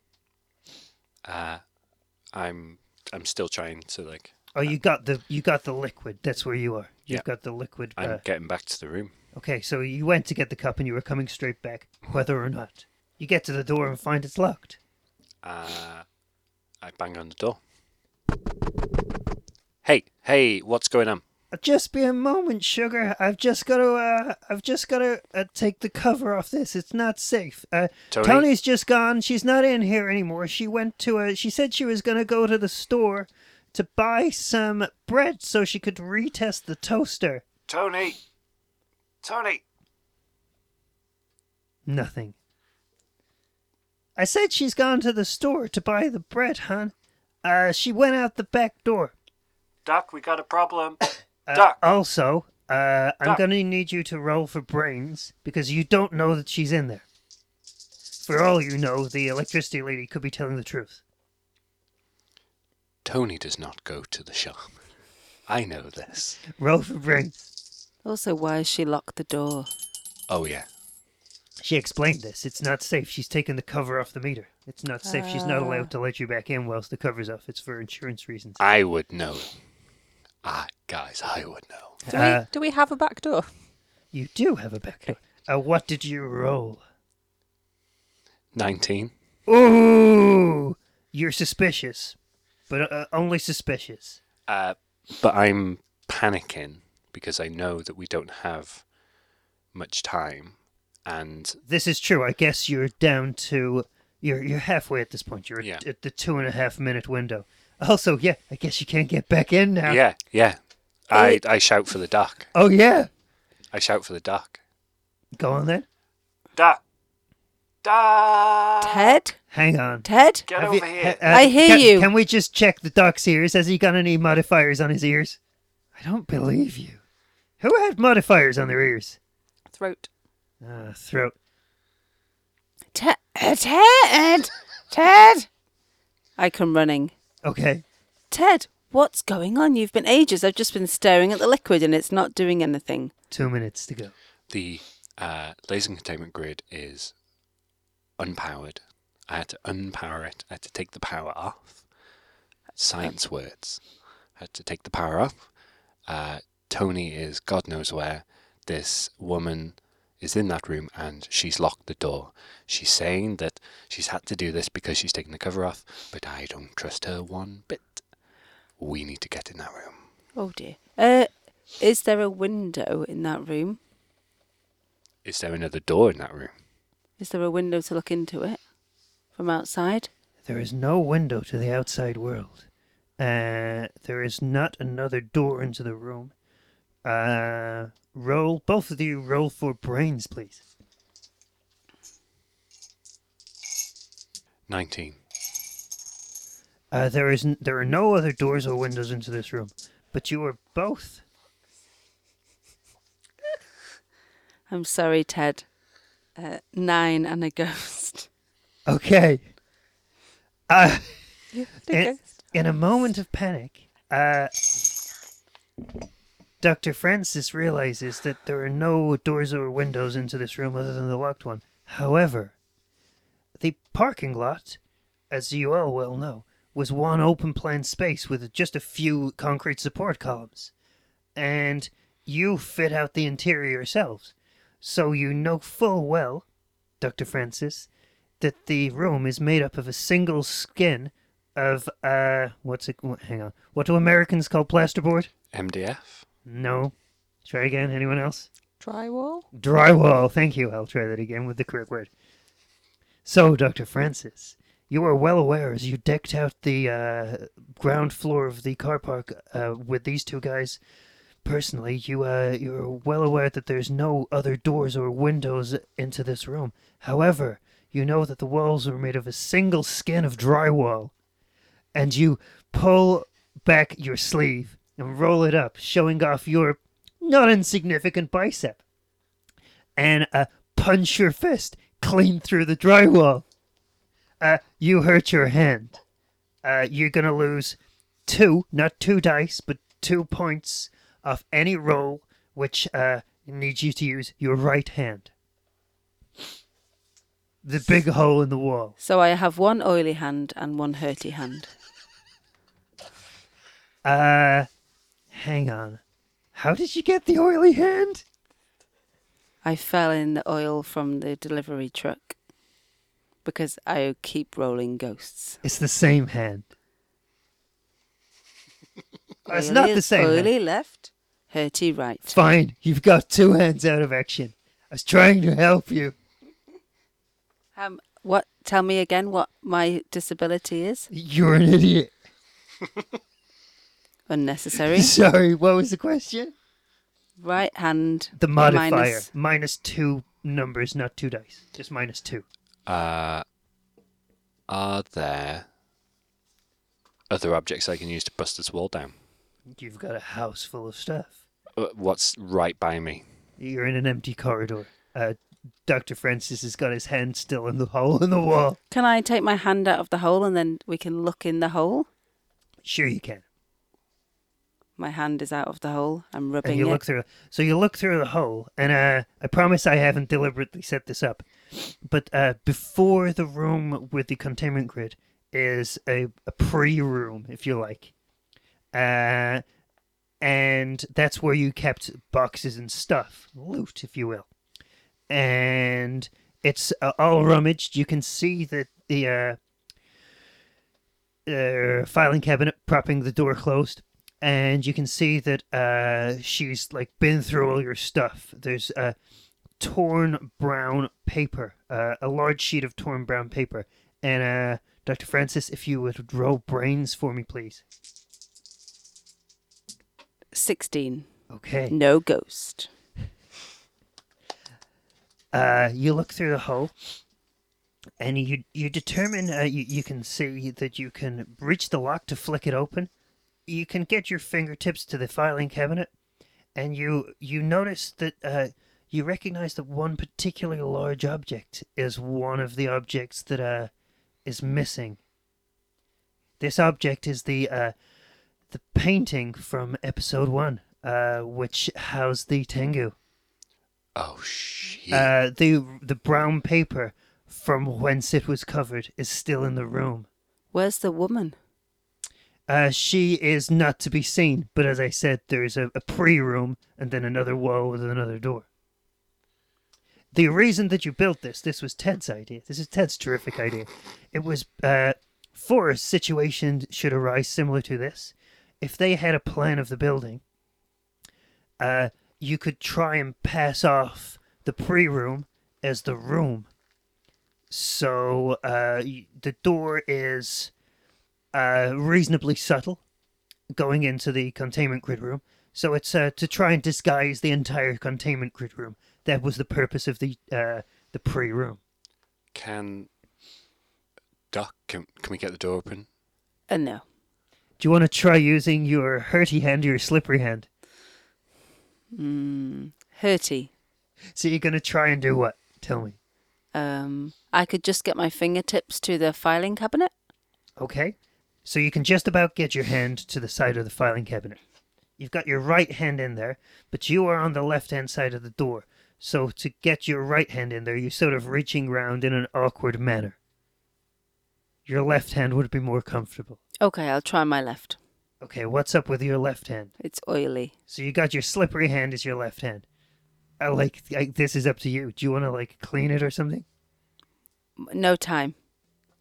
Uh, I'm I'm still trying to like. Oh, you got the you got the liquid. That's where you are. You've Yeah. got the liquid. I'm Uh, getting back to the room. okay, so you went to get the cup and you were coming straight back, whether or not. You get to the door and find it's locked. Uh, I bang on the door. Hey, hey, what's going on? Just be a moment, sugar. I've just got to. Uh, I've just got to uh, take the cover off this. It's not safe. Uh, Tony? Tony's just gone. She's not in here anymore. She went to a. She said she was gonna go to the store to buy some bread so she could retest the toaster. Tony, Tony. Nothing. I said she's gone to the store to buy the bread, hon. Uh, she went out the back door. Doc, we got a problem. Uh, Doc. Also, uh, I'm Doc. gonna need you to roll for brains because you don't know that she's in there. For all you know, the electricity lady could be telling the truth. Tony does not go to the shop. I know this. Roll for brains. Also, why has she locked the door? Oh yeah. She explained this. It's not safe. She's taken the cover off the meter. It's not safe. She's not Ah. allowed to let you back in whilst the cover's off. It's for insurance reasons. I would know. Ah, guys, I would know. Do Uh, we do we have a back door? you do have a back door. Uh, what did you roll? Nineteen. Ooh, you're suspicious, but uh, only suspicious. Uh, but I'm panicking because I know that we don't have much time, and This is true. I guess you're down to you're you're halfway at this point. You're at- Yeah. at the two and a half minute window. Also, yeah, I guess you can't get back in now. yeah, yeah. I I shout for the duck. Oh yeah. I shout for the duck. Go on then. Doc. Doc. Ted? Hang on. Ted? Get Have over you- here. ha- uh, I hear can, you. Can we just check the doc's ears? Has he got any modifiers on his ears? I don't believe you. Who had modifiers on their ears? Throat. Uh, throat. Ted? Ted? Ted? I come running. Okay. Ted, what's going on? You've been ages. I've just been staring at the liquid and it's not doing anything. Two minutes to go. The uh, laser containment grid is unpowered. I had to unpower it. I had to take the power off. Science words. I had to take the power off. Uh, Tony is God knows where. this woman is in that room and she's locked the door. She's saying that she's had to do this because she's taken the cover off, but I don't trust her one bit. We need to get in that room. Oh dear. Uh, is there a window in that room? Is there another door in that room? Is there a window to look into it from outside? There is no window to the outside world. Uh, there is not another door into the room. Uh, roll, both of you roll for brains, please. 19. Uh, there is n- there are no other doors or windows into this room, but you are both. I'm sorry, Ted. Uh, nine and a ghost. Okay. Uh, The in, ghost. in a moment of panic, uh, Dr. Francis realizes that there are no doors or windows into this room other than the locked one. However, the parking lot, as you all well know, was one open plan space with just a few concrete support columns. And you fit out the interior yourselves. So you know full well, Dr. Francis, that the room is made up of a single skin of uh what's it hang on. What do Americans call plasterboard? MDF? No. Try again, anyone else? Drywall? Drywall. Thank you. I'll try that again with the correct word. So, Dr. Francis, you are well aware as you decked out the uh, ground floor of the car park uh, with these two guys. Personally, you uh, you're well aware that there's no other doors or windows into this room. However, you know that the walls are made of a single skin of drywall, and you pull back your sleeve and roll it up, showing off your not insignificant bicep and uh, punch your fist clean through the drywall. Uh, you hurt your hand. Uh, you're gonna lose two, not two dice, but two points of any roll which uh, needs you to use your right hand. The big hole in the wall. So I have one oily hand and one hurty hand. Uh, hang on. How did you get the oily hand? I fell in the oil from the delivery truck because I keep rolling ghosts. It's the same hand. It's Oily- not the same. hand. Oily left, hurty right. Fine, you've got two hands out of action. I was trying to help you. Um, what? Tell me again what my disability is. You're an idiot. Unnecessary. Sorry, what was the question? right hand. The modifier. minus- minus two numbers, not two dice. Just minus two. Uh, are there other objects I can use to bust this wall down? You've got a house full of stuff. Uh, What's right by me? You're in an empty corridor. Uh, Dr. Francis has got his hand still in the hole in the wall. Can I take my hand out of the hole and then we can look in the hole? Sure, you can. My hand is out of the hole. I'm rubbing And you it. look through. So you look through the hole, and uh, I promise I haven't deliberately set this up, but uh, before the room with the containment grid is a, a pre-room, if you like, uh, and that's where you kept boxes and stuff, loot, if you will, and it's uh, all rummaged. You can see that the uh, uh, filing cabinet propping the door closed and you can see that uh, she's like been through all your stuff. There's uh, torn brown paper, uh, a large sheet of torn brown paper, and uh, Dr. Francis, if you would roll brains for me, please. 16. Okay. No ghost. Uh, you look through the hole, and you you determine uh, you you can see that you can reach the lock to flick it open. You can get your fingertips to the filing cabinet, and you you notice that uh, you recognize that one particularly large object is one of the objects that uh, is missing. This object is the uh, the painting from episode one, uh, which housed the Tengu. Oh shit! Uh, the the brown paper from whence it was covered is still in the room. Where's the woman? Uh, she is not to be seen, but as I said, there's a, a pre room and then another wall with another door. The reason that you built this, this was Ted's idea. This is Ted's terrific idea. It was uh, for a situation should arise similar to this. If they had a plan of the building, uh, you could try and pass off the pre room as the room. So uh, the door is uh, reasonably subtle going into the containment grid room. So it's uh, to try and disguise the entire containment grid room. That was the purpose of the uh, the pre room. Can Doc? Can can we get the door open? Uh, no. Do you want to try using your hurty hand or your slippery hand? Mm, hurty. So you're going to try and do what? Tell me. Um, I could just get my fingertips to the filing cabinet. Okay. So you can just about get your hand to the side of the filing cabinet. You've got your right hand in there, but you are on the left hand side of the door. So to get your right hand in there, you're sort of reaching round in an awkward manner. Your left hand would be more comfortable. Okay, I'll try my left. Okay, what's up with your left hand? It's oily. So you got your slippery hand as your left hand. I like I, this is up to you. Do you want to like clean it or something? No time.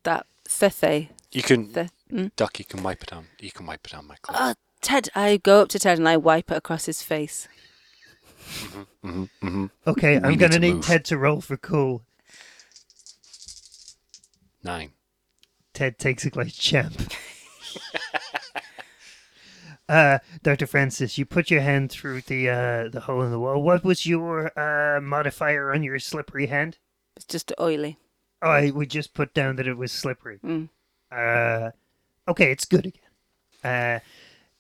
That thithe. You can, The, mm? Doc. You can wipe it on. You can wipe it on my clothes. Oh, Ted. I go up to Ted and I wipe it across his face. hmm hmm Okay, We I'm gonna need move. Ted to roll for cool. Nine. Ted takes a glass champ. uh, Dr. Francis, you put your hand through the uh, the hole in the wall. What was your uh, modifier on your slippery hand? It's just oily. Oh, I, we just put down that it was slippery. Mm. Uh, okay, it's good again. Uh,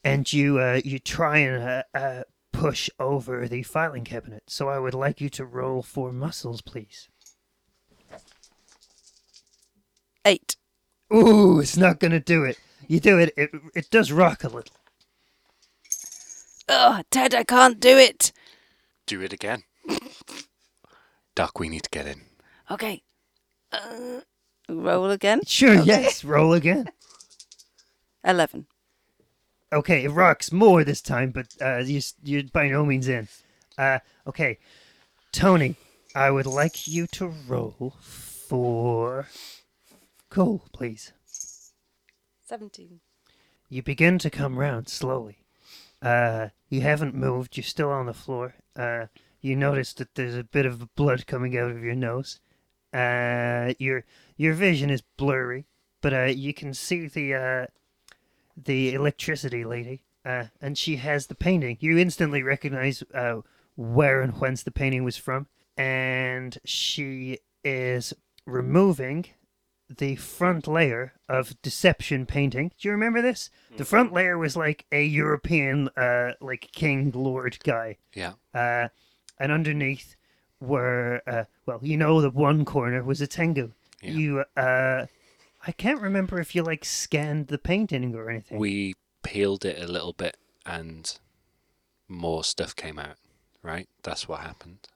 and you uh, you try and uh, uh, push over the filing cabinet. So I would like you to roll for muscles, please. Eight. Ooh, it's not gonna do it. You do it, it it does rock a little. Oh, Ted, I can't do it. Do it again. Doc, we need to get in. Okay. Uh, roll again. Sure, Okay. yes. Roll again. Eleven. Okay, it rocks more this time, but uh, you, you're by no means in. Uh, okay, Tony, I would like you to roll for cool, please. Seventeen. You begin to come round slowly. Uh, you haven't moved. You're still on the floor. Uh, you notice that there's a bit of blood coming out of your nose. Uh, your your vision is blurry, but uh, you can see the uh, the electricity lady, uh, and she has the painting. You instantly recognize uh, where and whence the painting was from, and she is removing the front layer of deception painting. Do you remember this? The front layer was like a European, uh, like king lord guy, Yeah. uh, and underneath were, uh, well, you know, the one corner was a Tengu. Yeah. You, uh, I can't remember if you like scanned the painting or anything. We peeled it a little bit and more stuff came out, right? That's what happened.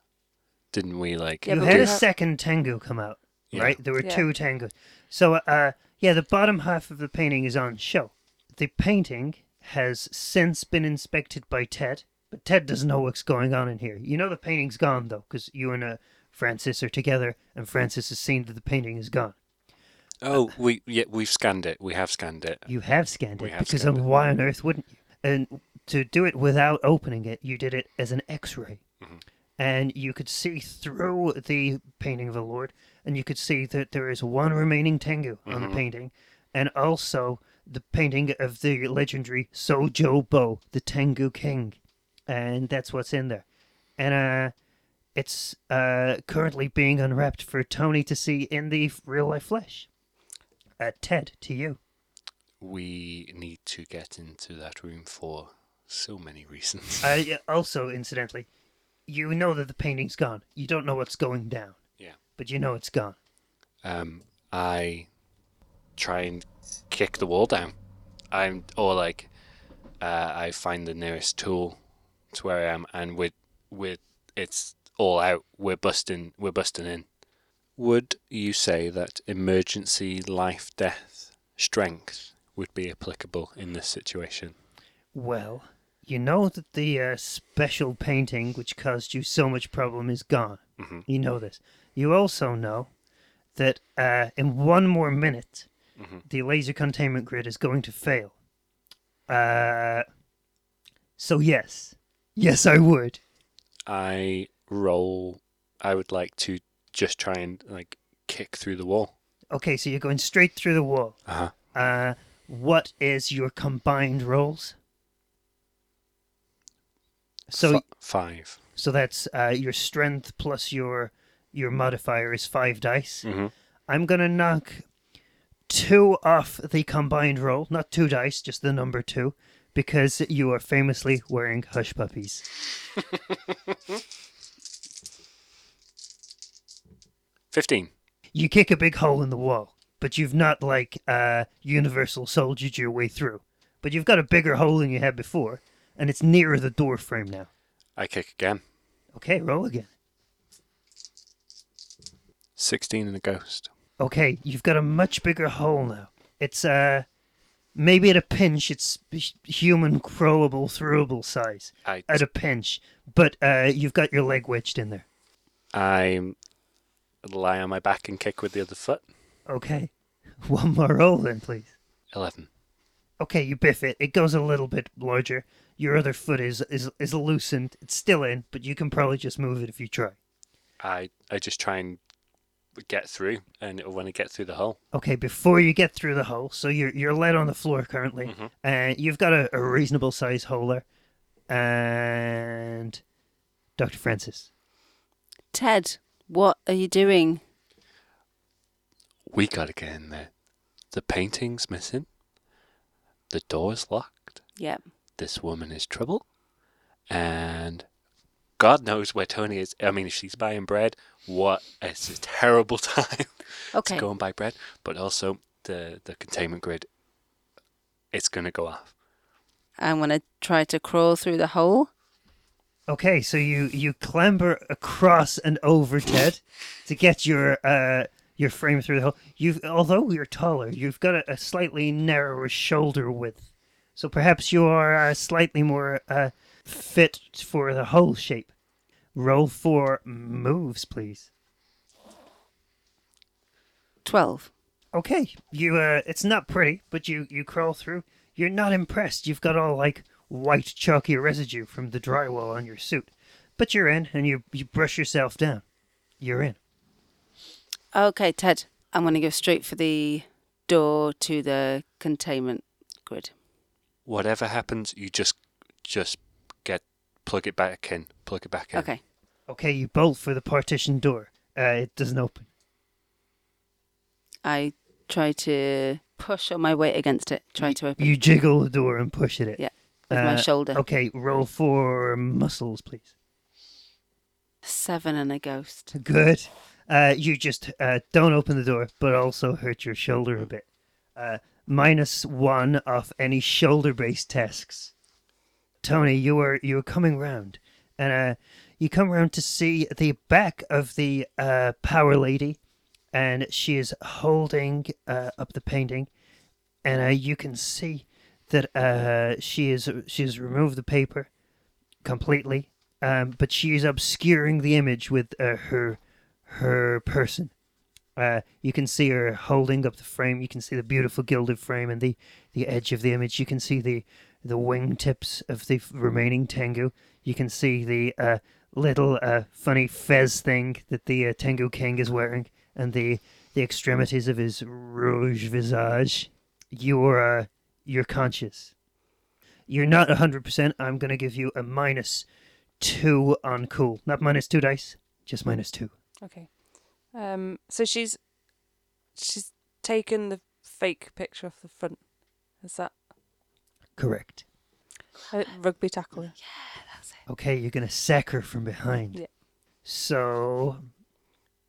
Didn't we like Yeah, you but had we a have- second Tengu come out, Yeah. right? There were Yeah. two Tengu. So, uh, yeah, the bottom half of the painting is on show. The painting has since been inspected by Ted, but Ted doesn't know what's going on in here. You know the painting's gone though, because you and uh, Francis are together, and Francis has seen that the painting is gone. Oh, we yeah, we've scanned it. We have scanned it. You have scanned We it have because scanned it. why on earth wouldn't you? And to do it without opening it, you did it as an X-ray, Mhm. and you could see through the painting of the Lord, and you could see that there is one remaining Tengu on the Mhm. painting, and also the painting of the legendary Sojo Bo, the Tengu King, and that's what's in there, and uh. It's uh, currently being unwrapped for Tony to see in the real life flesh. Uh, Ted, to you. We need to get into that room for so many reasons. Uh, also, incidentally, you know that the painting's gone. You don't know what's going down. Yeah. But you know it's gone. um, I try and kick the wall down. I'm or like uh, I find the nearest tool to where I am, and with with it's all out. We're busting. We're busting in. Would you say that emergency life death strength would be applicable in this situation? Well, you know that the uh, special painting which caused you so much problem is gone. hmm You know this. You also know that uh, in one more minute, hmm the laser containment grid is going to fail. Uh, so yes, yes, I would. I roll. I would like to just try and like kick through the wall. Okay, so you're going straight through the wall. Uh huh. Uh, what is your combined rolls? So, five. so that's uh, your strength plus your your modifier is five dice. hmm I'm gonna knock two off the combined roll, not two dice, just the number two, because you are famously wearing hush puppies. Fifteen. You kick a big hole in the wall, but you've not like uh, universal soldiered your way through. But you've got a bigger hole than you had before, and it's nearer the door frame now. I kick again. Okay, roll again. Sixteen and a ghost. Okay, you've got a much bigger hole now. It's uh maybe at a pinch it's human crawlable throwable size. I At a pinch, but uh you've got your leg wedged in there. I lie on my back and kick with the other foot. Okay. One more roll then, please. Eleven. Okay, you biff it. It goes a little bit larger. Your other foot is is is loosened. It's still in, but you can probably just move it if you try. I I just try and get through, and it'll when I get through the hole. Okay, before you get through the hole, so you're you're laid on the floor currently, Mhm. and you've got a, a reasonable size hole there, and Dr. Francis. Ted, what are you doing? We gotta get in there. The painting's missing. The door's locked. Yep. This woman is trouble, and God knows where Tony is. I mean, if she's buying bread, what? It's a terrible time Okay. to go and buy bread. But also the the containment grid. It's gonna go off. I'm gonna try to crawl through the hole. Okay, so you you clamber across and over Ted to get your uh your frame through the hole. You've although you're taller, you've got a, a slightly narrower shoulder width, so perhaps you are uh, slightly more uh fit for the hole shape. Roll for moves, please. Twelve. Okay, you uh it's not pretty, but you you crawl through. You're not impressed. You've got all like white chalky residue from the drywall on your suit. But you're in and you you brush yourself down. You're in. Okay, Ted. I'm gonna go straight for the door to the containment grid. Whatever happens, you just just get plug it back in. Plug it back in. Okay. Okay, you bolt for the partition door. Uh it doesn't open. I try to push on my weight against it. Try to open You jiggle the door and push it. Yeah, with my Uh, shoulder. Okay, roll for muscles, please. Seven and a ghost. Good. Uh, you just uh, don't open the door, but also hurt your shoulder a bit. Uh, minus one off any shoulder-based tasks. Tony, you are you are coming round, and uh, you come round to see the back of the uh, power lady, and she is holding uh, up the painting, and uh, you can see that uh, she is she has removed the paper completely, um, but she is obscuring the image with uh, her her person. Uh, you can see her holding up the frame. You can see the beautiful gilded frame and the, the edge of the image. You can see the the wingtips of the remaining Tengu. You can see the uh, little uh, funny fez thing that the uh, Tengu King is wearing, and the the extremities of his rouge visage. You're uh, you're conscious. You're not hundred percent. I'm gonna give you a minus two on cool, not minus two dice, just minus two. Okay. Um. So she's she's taken the fake picture off the front. Is that Correct. a rugby tackle? Yeah, that's it. Okay, you're gonna sack her from behind. Yeah. So,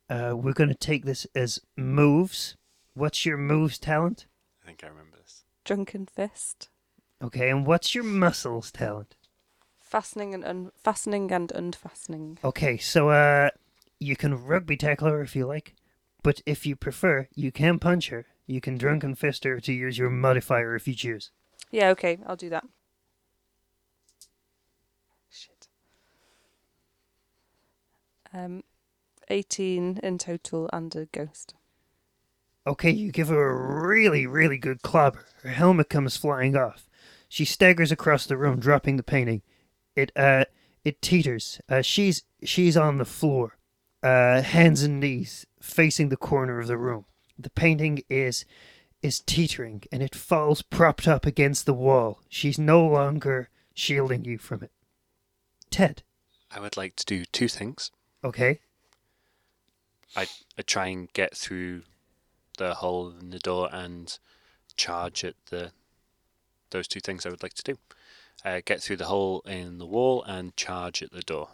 uh, we're gonna take this as moves. What's your moves talent? I think I remember this. Drunken fist. Okay, and what's your muscles talent? Fastening and un- fastening and unfastening. Okay, so uh, you can rugby tackle her if you like, but if you prefer, you can punch her You can drunken fist her to use your modifier if you choose. Yeah, okay, I'll do that. Shit. Um, 18 in total and a ghost. Okay, you give her a really, really good clobber. Her helmet comes flying off. She staggers across the room, dropping the painting. It uh it teeters. Uh, she's she's on the floor, uh, hands and knees, facing the corner of the room. The painting is is teetering, and it falls propped up against the wall. She's no longer shielding you from it. Ted, I would like to do two things. okay, I, I try and get through the hole in the door and charge at the those two things I would like to do. Uh, get through the hole in the wall and charge at the door.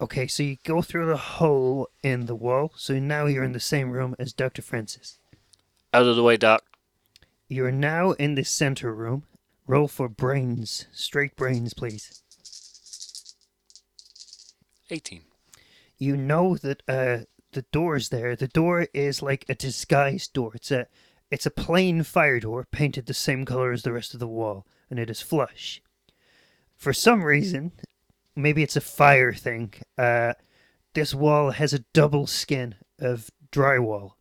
okay. So you go through the hole in the wall. So now you're in the same room as Doctor Francis. Out of the way, Doc. You're now in the center room. Roll for brains. Straight brains, please. 18. You know that uh, the door's there. The door is like a disguised door. It's a it's a plain fire door painted the same color as the rest of the wall, and it is flush. For some reason, maybe it's a fire thing. Uh, this wall has a double skin of drywall.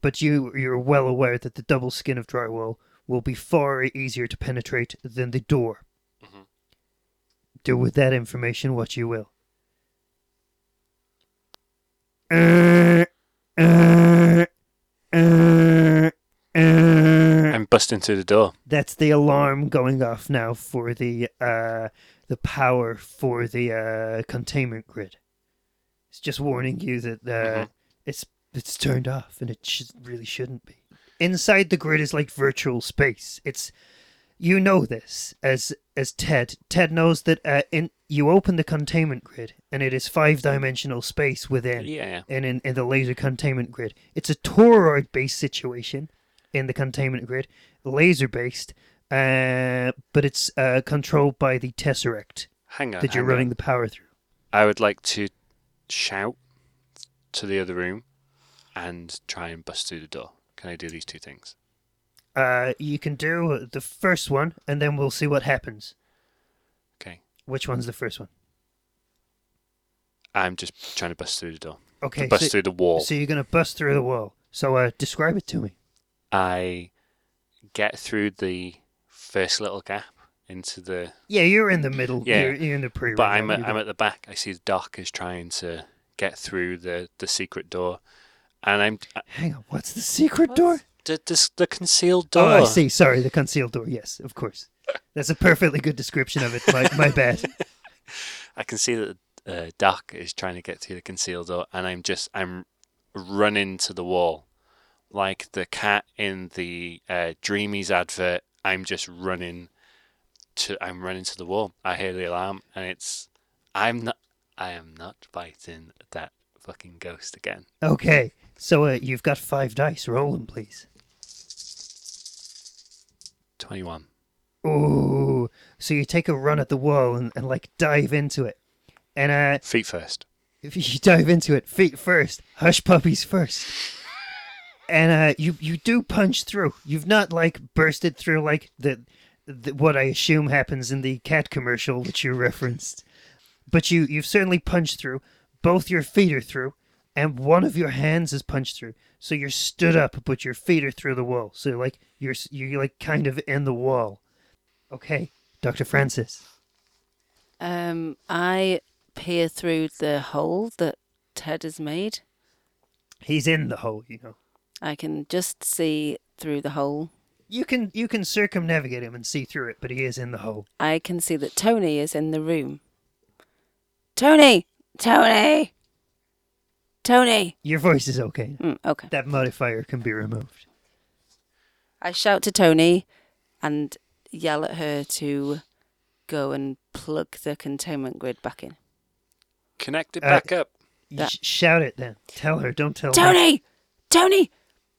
But you you're well aware that the double skin of drywall will be far easier to penetrate than the door. Mhm. Do with that information what you will. I'm busting through the door. That's the alarm going off now for the uh, the power for the uh, containment grid. It's just warning you that uh, Mhm. it's it's turned off and it sh- really shouldn't be. Inside the grid is like virtual space. It's you know this as as Ted. Ted knows that uh, in you open the containment grid and it is five dimensional space within Yeah. and in, in the laser containment grid. It's a toroid based situation in the containment grid, laser based, uh, but it's uh, controlled by the tesseract Hang on. that you're running on. the power through. I would like to shout to the other room and try and bust through the door. Can I do these two things? Uh, you can do the first one, and then we'll see what happens. Okay. Which one's the first one? I'm just trying to bust through the door. Okay, to bust so, through the wall. so you're gonna bust through the wall. So uh, describe it to me. I get through the first little gap into the Yeah, you're in the middle. Yeah, you're, you're in the pre. Room. But I'm at, I'm at the back. I see the doc is trying to get through the, the secret door, and I'm Hang on, what's the secret What? door? The, the the concealed door. Oh, I see. Sorry, the concealed door. Yes, of course. That's a perfectly good description of it. My, my bad. I can see that uh, Doc is trying to get through the concealed door, and I'm just I'm running to the wall, like the cat in the uh, Dreamies advert. I'm just running to I'm running to the wall. I hear the alarm, and it's I'm not I am not fighting that fucking ghost again. Okay, so uh, you've got five dice. Roll them, please. Twenty one. Ooh. So you take a run at the wall and, and like dive into it. And uh, Feet first. if you dive into it, feet first, hush puppies first. And uh, you you do punch through. You've not like bursted through like the, the what I assume happens in the cat commercial which you referenced, but you you've certainly punched through. Both your feet are through, and one of your hands is punched through. So you're stood up, but your feet are through the wall. So like you're you're like kind of in the wall. Okay, Doctor Francis. Um, I peer through the hole that Ted has made. He's in the hole, you know. I can just see through the hole. You can you can circumnavigate him and see through it, but he is in the hole. I can see that Tony is in the room. Tony! Tony! Tony! Your voice is okay. Mm, okay. That modifier can be removed. I shout to Tony and yell at her to go and plug the containment grid back in. Connect it Uh, back up. You That- sh- shout it then. Tell her. Don't tell me. Tony! Tony!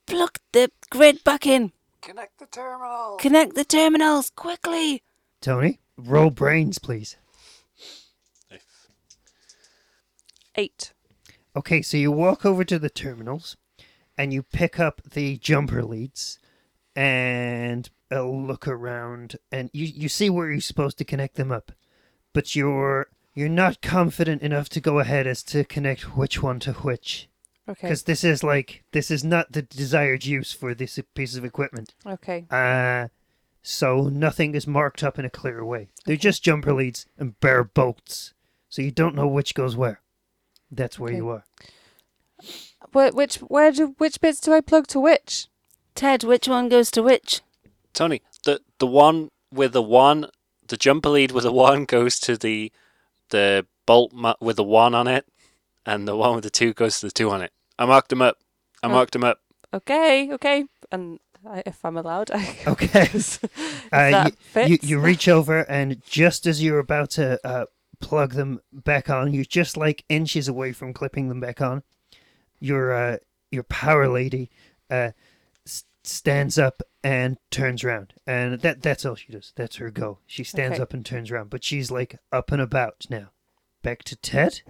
Plug the grid back in! Connect the terminal. Connect the terminals quickly! Tony, roll brains, please. Eight. Okay, so you walk over to the terminals, and you pick up the jumper leads and uh, look around, and you you see where you're supposed to connect them up, but you're you're not confident enough to go ahead as to connect which one to which Okay. because this is like this is not the desired use for this piece of equipment. Okay. Uh so nothing is marked up in a clear way. They're just jumper leads and bare bolts, so you don't know which goes where. That's where Okay. you are. Wh- which where do which bits do I plug to which? Ted, which one goes to which? Tony, the the one with the one, the jumper lead with the one goes to the the bolt mu- with the one on it, and the one with the two goes to the two on it. I marked them up. I Oh. marked them up. Okay. Okay. And I, if I'm allowed, I. Okay. Uh, that you, fits. you you reach over and just as you're about to uh, plug them back on, you're just like inches away from clipping them back on. Your uh, your power lady uh, s- stands up and turns around, and that that's all she does. That's her go. She stands Okay. up and turns around, but she's like up and about now. Back to Ted.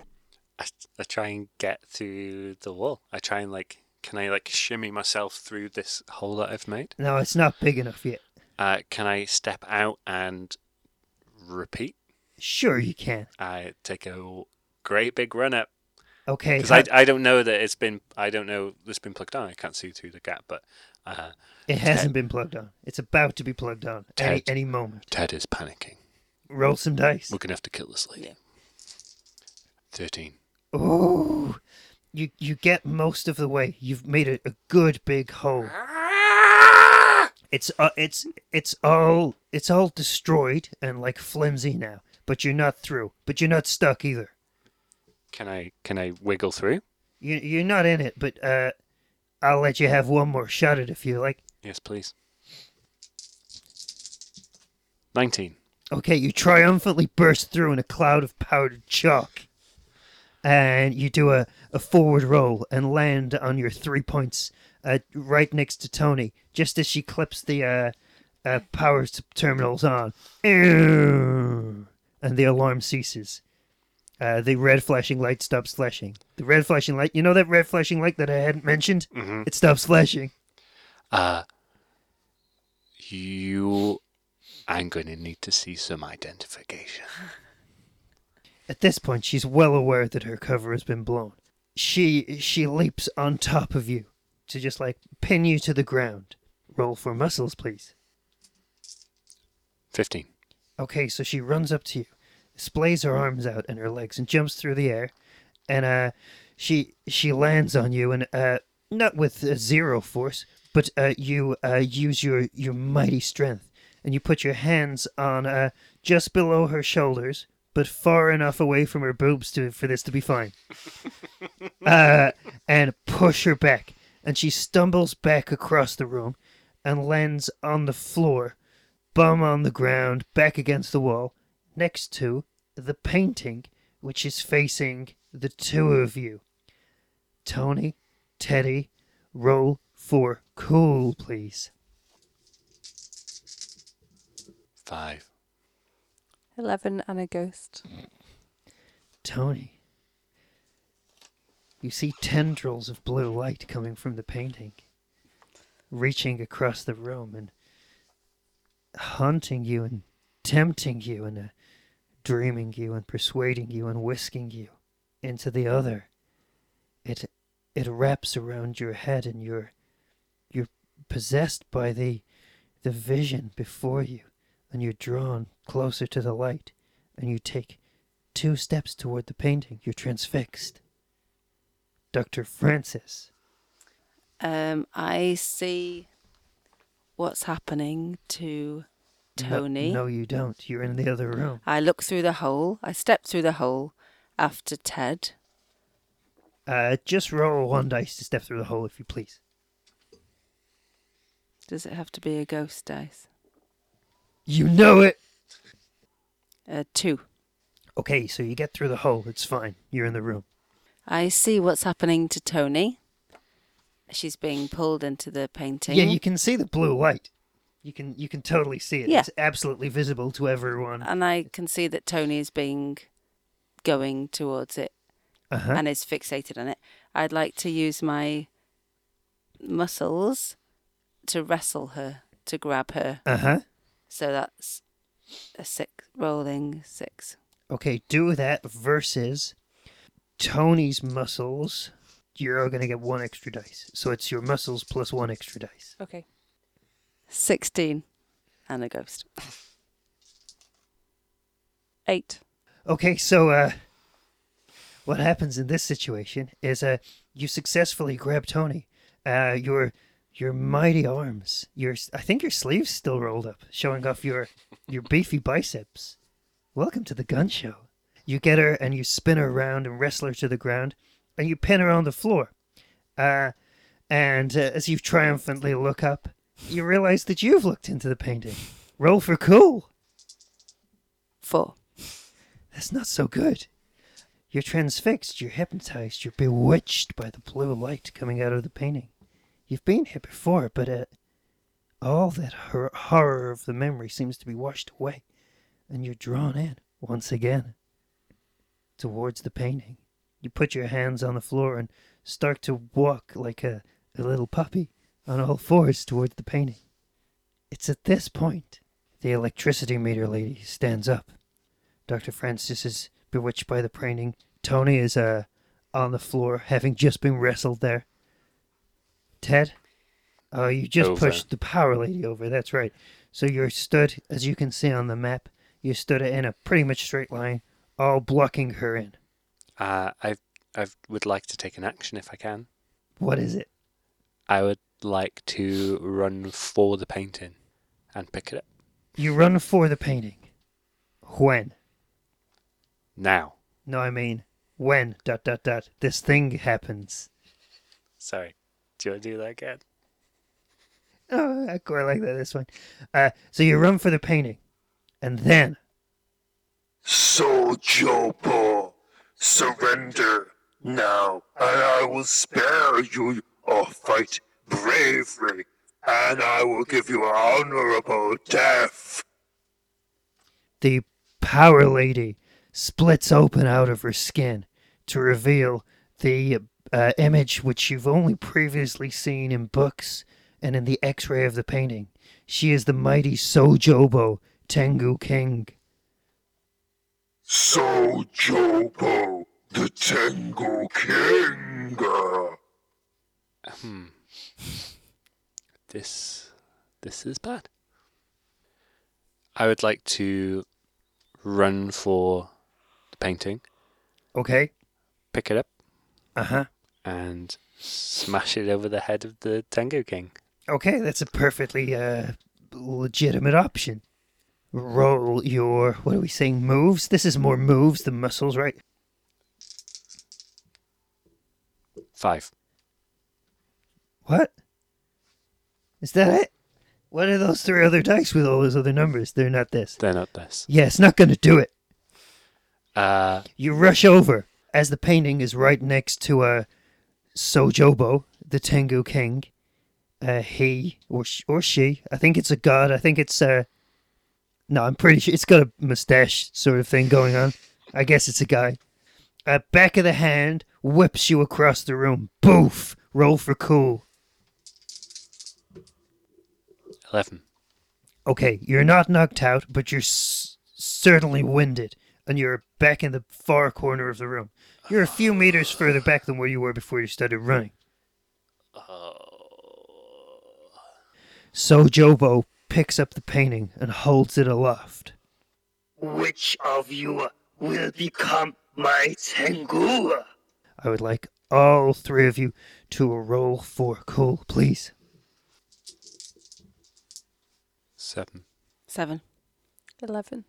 I, I try and get through the wall. I try and like, can I like shimmy myself through this hole that I've made? No, it's not big enough yet. Uh, can I step out and repeat? Sure, you can. I take a great big run up Okay. because ha- I, I don't know that it's been I don't know it's been plugged on. I can't see through the gap, but uh, it hasn't been plugged on. It's about to be plugged on any Ted. any moment. Ted is panicking. Roll some dice. We're gonna have to kill this lady. Yeah. Thirteen. Ooh, you you get most of the way. You've made a, a good big hole. It's uh, it's it's all it's all destroyed and like flimsy now, but you're not through. But you're not stuck either. Can I can I wiggle through? You you're not in it, but uh, I'll let you have one more shot at it if you like. Yes, please. Nineteen. Okay, you triumphantly burst through in a cloud of powdered chalk. And you do a, a forward roll and land on your three points uh, right next to Tony, just as she clips the uh, uh, power terminals on. And the alarm ceases. Uh, the red flashing light stops flashing. The red flashing light, you know that red flashing light that I hadn't mentioned? Mm-hmm. It stops flashing. Uh, you. I'm going to need to see some identification. At this point, she's well aware that her cover has been blown. She she leaps on top of you to just like pin you to the ground. Roll for muscles, please. Fifteen. Okay, so she runs up to you, splays her arms out and her legs, and jumps through the air, and uh, she she lands on you, and uh, not with uh, zero force, but uh, you uh, use your your mighty strength, and you put your hands on uh, just below her shoulders, but far enough away from her boobs to for this to be fine, uh, and push her back, and she stumbles back across the room, and lands on the floor bum on the ground, back against the wall, next to the painting, which is facing the two of you. Tony, Teddy, roll for cool, please. Five. Eleven and a ghost. Tony, you see tendrils of blue light coming from the painting, reaching across the room and haunting you and tempting you and uh, dreaming you and persuading you and whisking you into the other. It it wraps around your head and you're you're possessed by the the vision before you and you're drawn closer to the light and you take two steps toward the painting. You're transfixed. Dr. Francis. Um, I see what's happening to Tony. No, you don't. You're in the other room. I look through the hole. I step through the hole after Ted. Uh, just roll one dice to step through the hole, if you please. Does it have to be a ghost dice? You know it! Uh, two. Okay, so you get through the hole. It's fine. You're in the room. I see what's happening to Tony. She's being pulled into the painting. Yeah, you can see the blue light. You can you can totally see it. Yeah. It's absolutely visible to everyone. and I can see that Tony is being going towards it Uh huh. and is fixated on it. I'd like to use my muscles to wrestle her, to grab her. Uh huh. So that's a six, rolling six. Okay, do that versus Tony's muscles. You're all gonna get one extra dice. So it's your muscles plus one extra dice. Okay. 16 and a ghost. Eight. Okay, so uh what happens in this situation is uh you successfully grab Tony. Uh your your mighty arms. Your I think your sleeves still rolled up, showing off your your beefy biceps. Welcome to the gun show. You get her and you spin her around and wrestle her to the ground, and you pin her on the floor. Uh, and uh, as you triumphantly look up, you realize that you've looked into the painting. Roll for cool. Four. That's not so good. You're transfixed, you're hypnotized, you're bewitched by the blue light coming out of the painting. You've been here before, but uh, all that hor- horror of the memory seems to be washed away, and you're drawn in once again towards the painting. You put your hands on the floor and start to walk like a, a little puppy on all fours towards the painting. It's at this point the electricity meter lady stands up. Dr. Francis is bewitched by the painting. Tony is uh, on the floor, having just been wrestled there. Ted, uh, you just Over. pushed the power lady over. That's right. So you're stood, as you can see on the map, you stood in a pretty much straight line, all blocking her in. Uh, I I would like to take an action if I can. What is it? I would like to run for the painting and pick it up You run for the painting. When? now. No, I mean when. Dot dot dot. This thing happens. Sorry. Do you want to do that again? Oh, I quite like that. This one. Uh, so you run for the painting, and then So, Jopo, surrender now, and I will spare you a fight bravely, and I will give you an honorable death. the power lady splits open out of her skin to reveal the uh, image which you've only previously seen in books and in the X-ray of the painting. She is the mighty Sojobo Tengu King. Sojobo the Tengu King. Hmm. This this is bad. I would like to run for the painting, Okay. pick it up, Uh huh. and smash it over the head of the Tengu King. Okay, that's a perfectly uh, legitimate option. Roll your what are we saying? Moves. This is more moves than muscles, right? Five. What? Is that it? What are those three other dice with all those other numbers? They're not this. They're not this. Yeah, it's not going to do it. Uh, You rush over as the painting is right next to uh, Sojobo, the Tengu king. Uh, he or sh- or she, I think it's a god. I think it's uh, no, I'm pretty sure it's got a mustache sort of thing going on. I guess it's a guy. Uh, back of the hand whips you across the room. Boof! Roll for cool. Eleven. Okay, you're not knocked out, but you're s- certainly winded, and you're back in the far corner of the room. You're a few meters further back than where you were before you started running. Sojobo picks up the painting and holds it aloft. Which of you will become my Tengu? I would like all three of you to roll for cool, please. Seven. Seven. Eleven.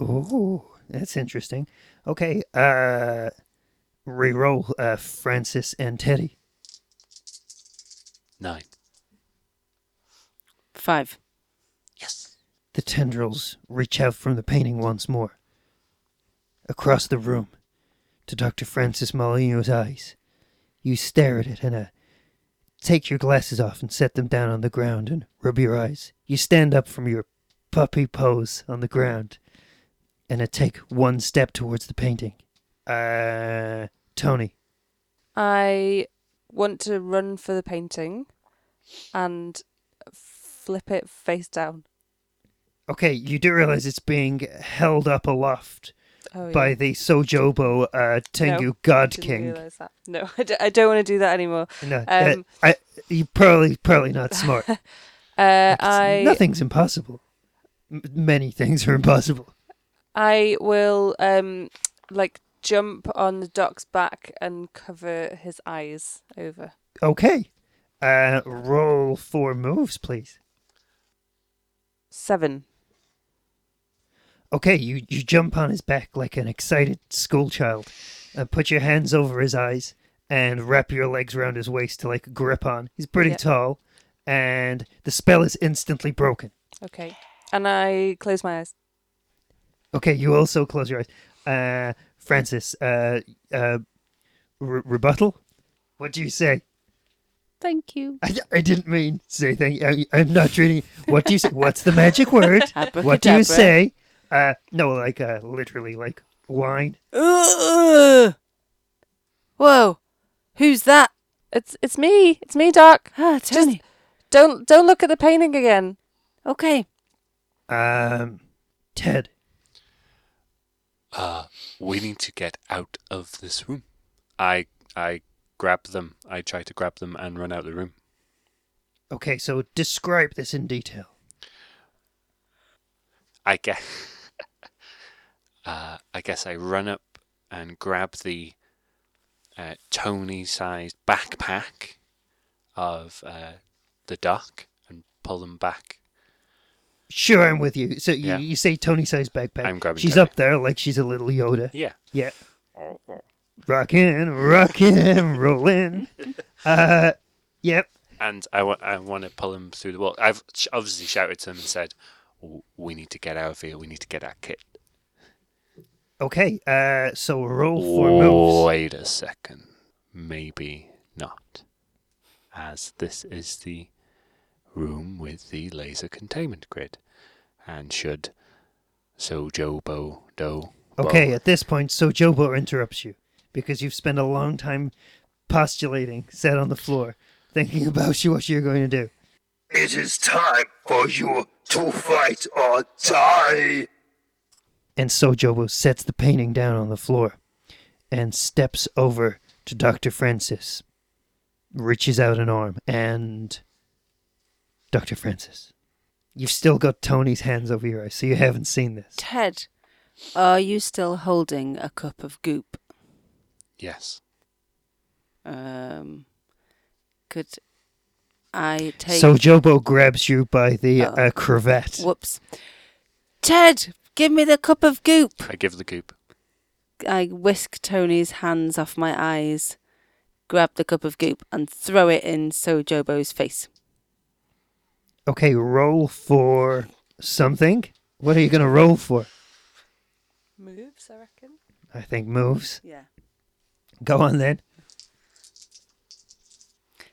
Ooh, that's interesting. Okay, uh, re-roll, uh, Francis and Teddy. Nine. Five. Yes. The tendrils reach out from the painting once more. Across the room, to Dr. Francis Molino's eyes. You stare at it and uh, take your glasses off and set them down on the ground and rub your eyes. You stand up from your puppy pose on the ground and uh, take one step towards the painting. Uh, Tony. I want to run for the painting. and flip it face down. Okay, you do realize it's being held up aloft Oh, by the Sojobo uh, Tengu No, God King. No, I, d- I don't want to do that anymore. No, uh, Um, I, you probably probably not smart. Uh, I Nothing's impossible. M- many things are impossible. I will um like jump on the doc's back and cover his eyes over. Okay, uh, roll four moves, please. Seven. Okay, you, you jump on his back like an excited schoolchild, and put your hands over his eyes and wrap your legs around his waist to like grip on. He's pretty Yeah. tall, and the spell is instantly broken. Okay. And I close my eyes. Okay, you also close your eyes. Uh, Francis, uh, uh, re- rebuttal? What do you say? Thank you. I, I didn't mean say thank you. I, I'm not reading. What do you say? What's the magic word? what do you Abracadabra. say? Uh, no, like, uh, literally, like, wine. Ugh. Whoa. Who's that? It's it's me. It's me, Doc. Ah, Tony. Don't don't look at the painting again. Okay. Um, Ted. Uh, we need to get out of this room. I I grab them. I try to grab them and run out the room. Okay, so describe this in detail. I guess. Uh, I guess I run up and grab the uh, Tony-sized backpack of uh, the duck and pull them back. Sure, I'm with you. So you, Yeah. you say Tony sized backpack. I'm grabbing She's Tony. up there like she's a little Yoda. Yeah. Yeah. Rockin', rockin', rollin'. Uh, yep. And I want I want to pull him through the wall. I've obviously shouted to him and said, "W- "We need to get out of here. We need to get our kit." Okay. Uh, so roll four moves. Wait a second. Maybe not. As this is the room with the laser containment grid. And should Sojobo Do. Okay, at this point, Sojobo interrupts you because you've spent a long time postulating, sat on the floor, thinking about you, what you're going to do. It is time for you to fight or die. And Sojobo sets the painting down on the floor and steps over to Dr. Francis, reaches out an arm, and Dr. Francis. You've still got Tony's hands over your eyes, so you haven't seen this. Ted, are you still holding a cup of goop? Yes. Um, could I take? Sojobo grabs you by the Oh. uh, cravat. Whoops. Ted, give me the cup of goop. I give the goop. I whisk Tony's hands off my eyes, grab the cup of goop, and throw it in Sojobo's face. Okay, roll for something. What are you going to roll for? Moves, I reckon. I think moves. Yeah. Go on then.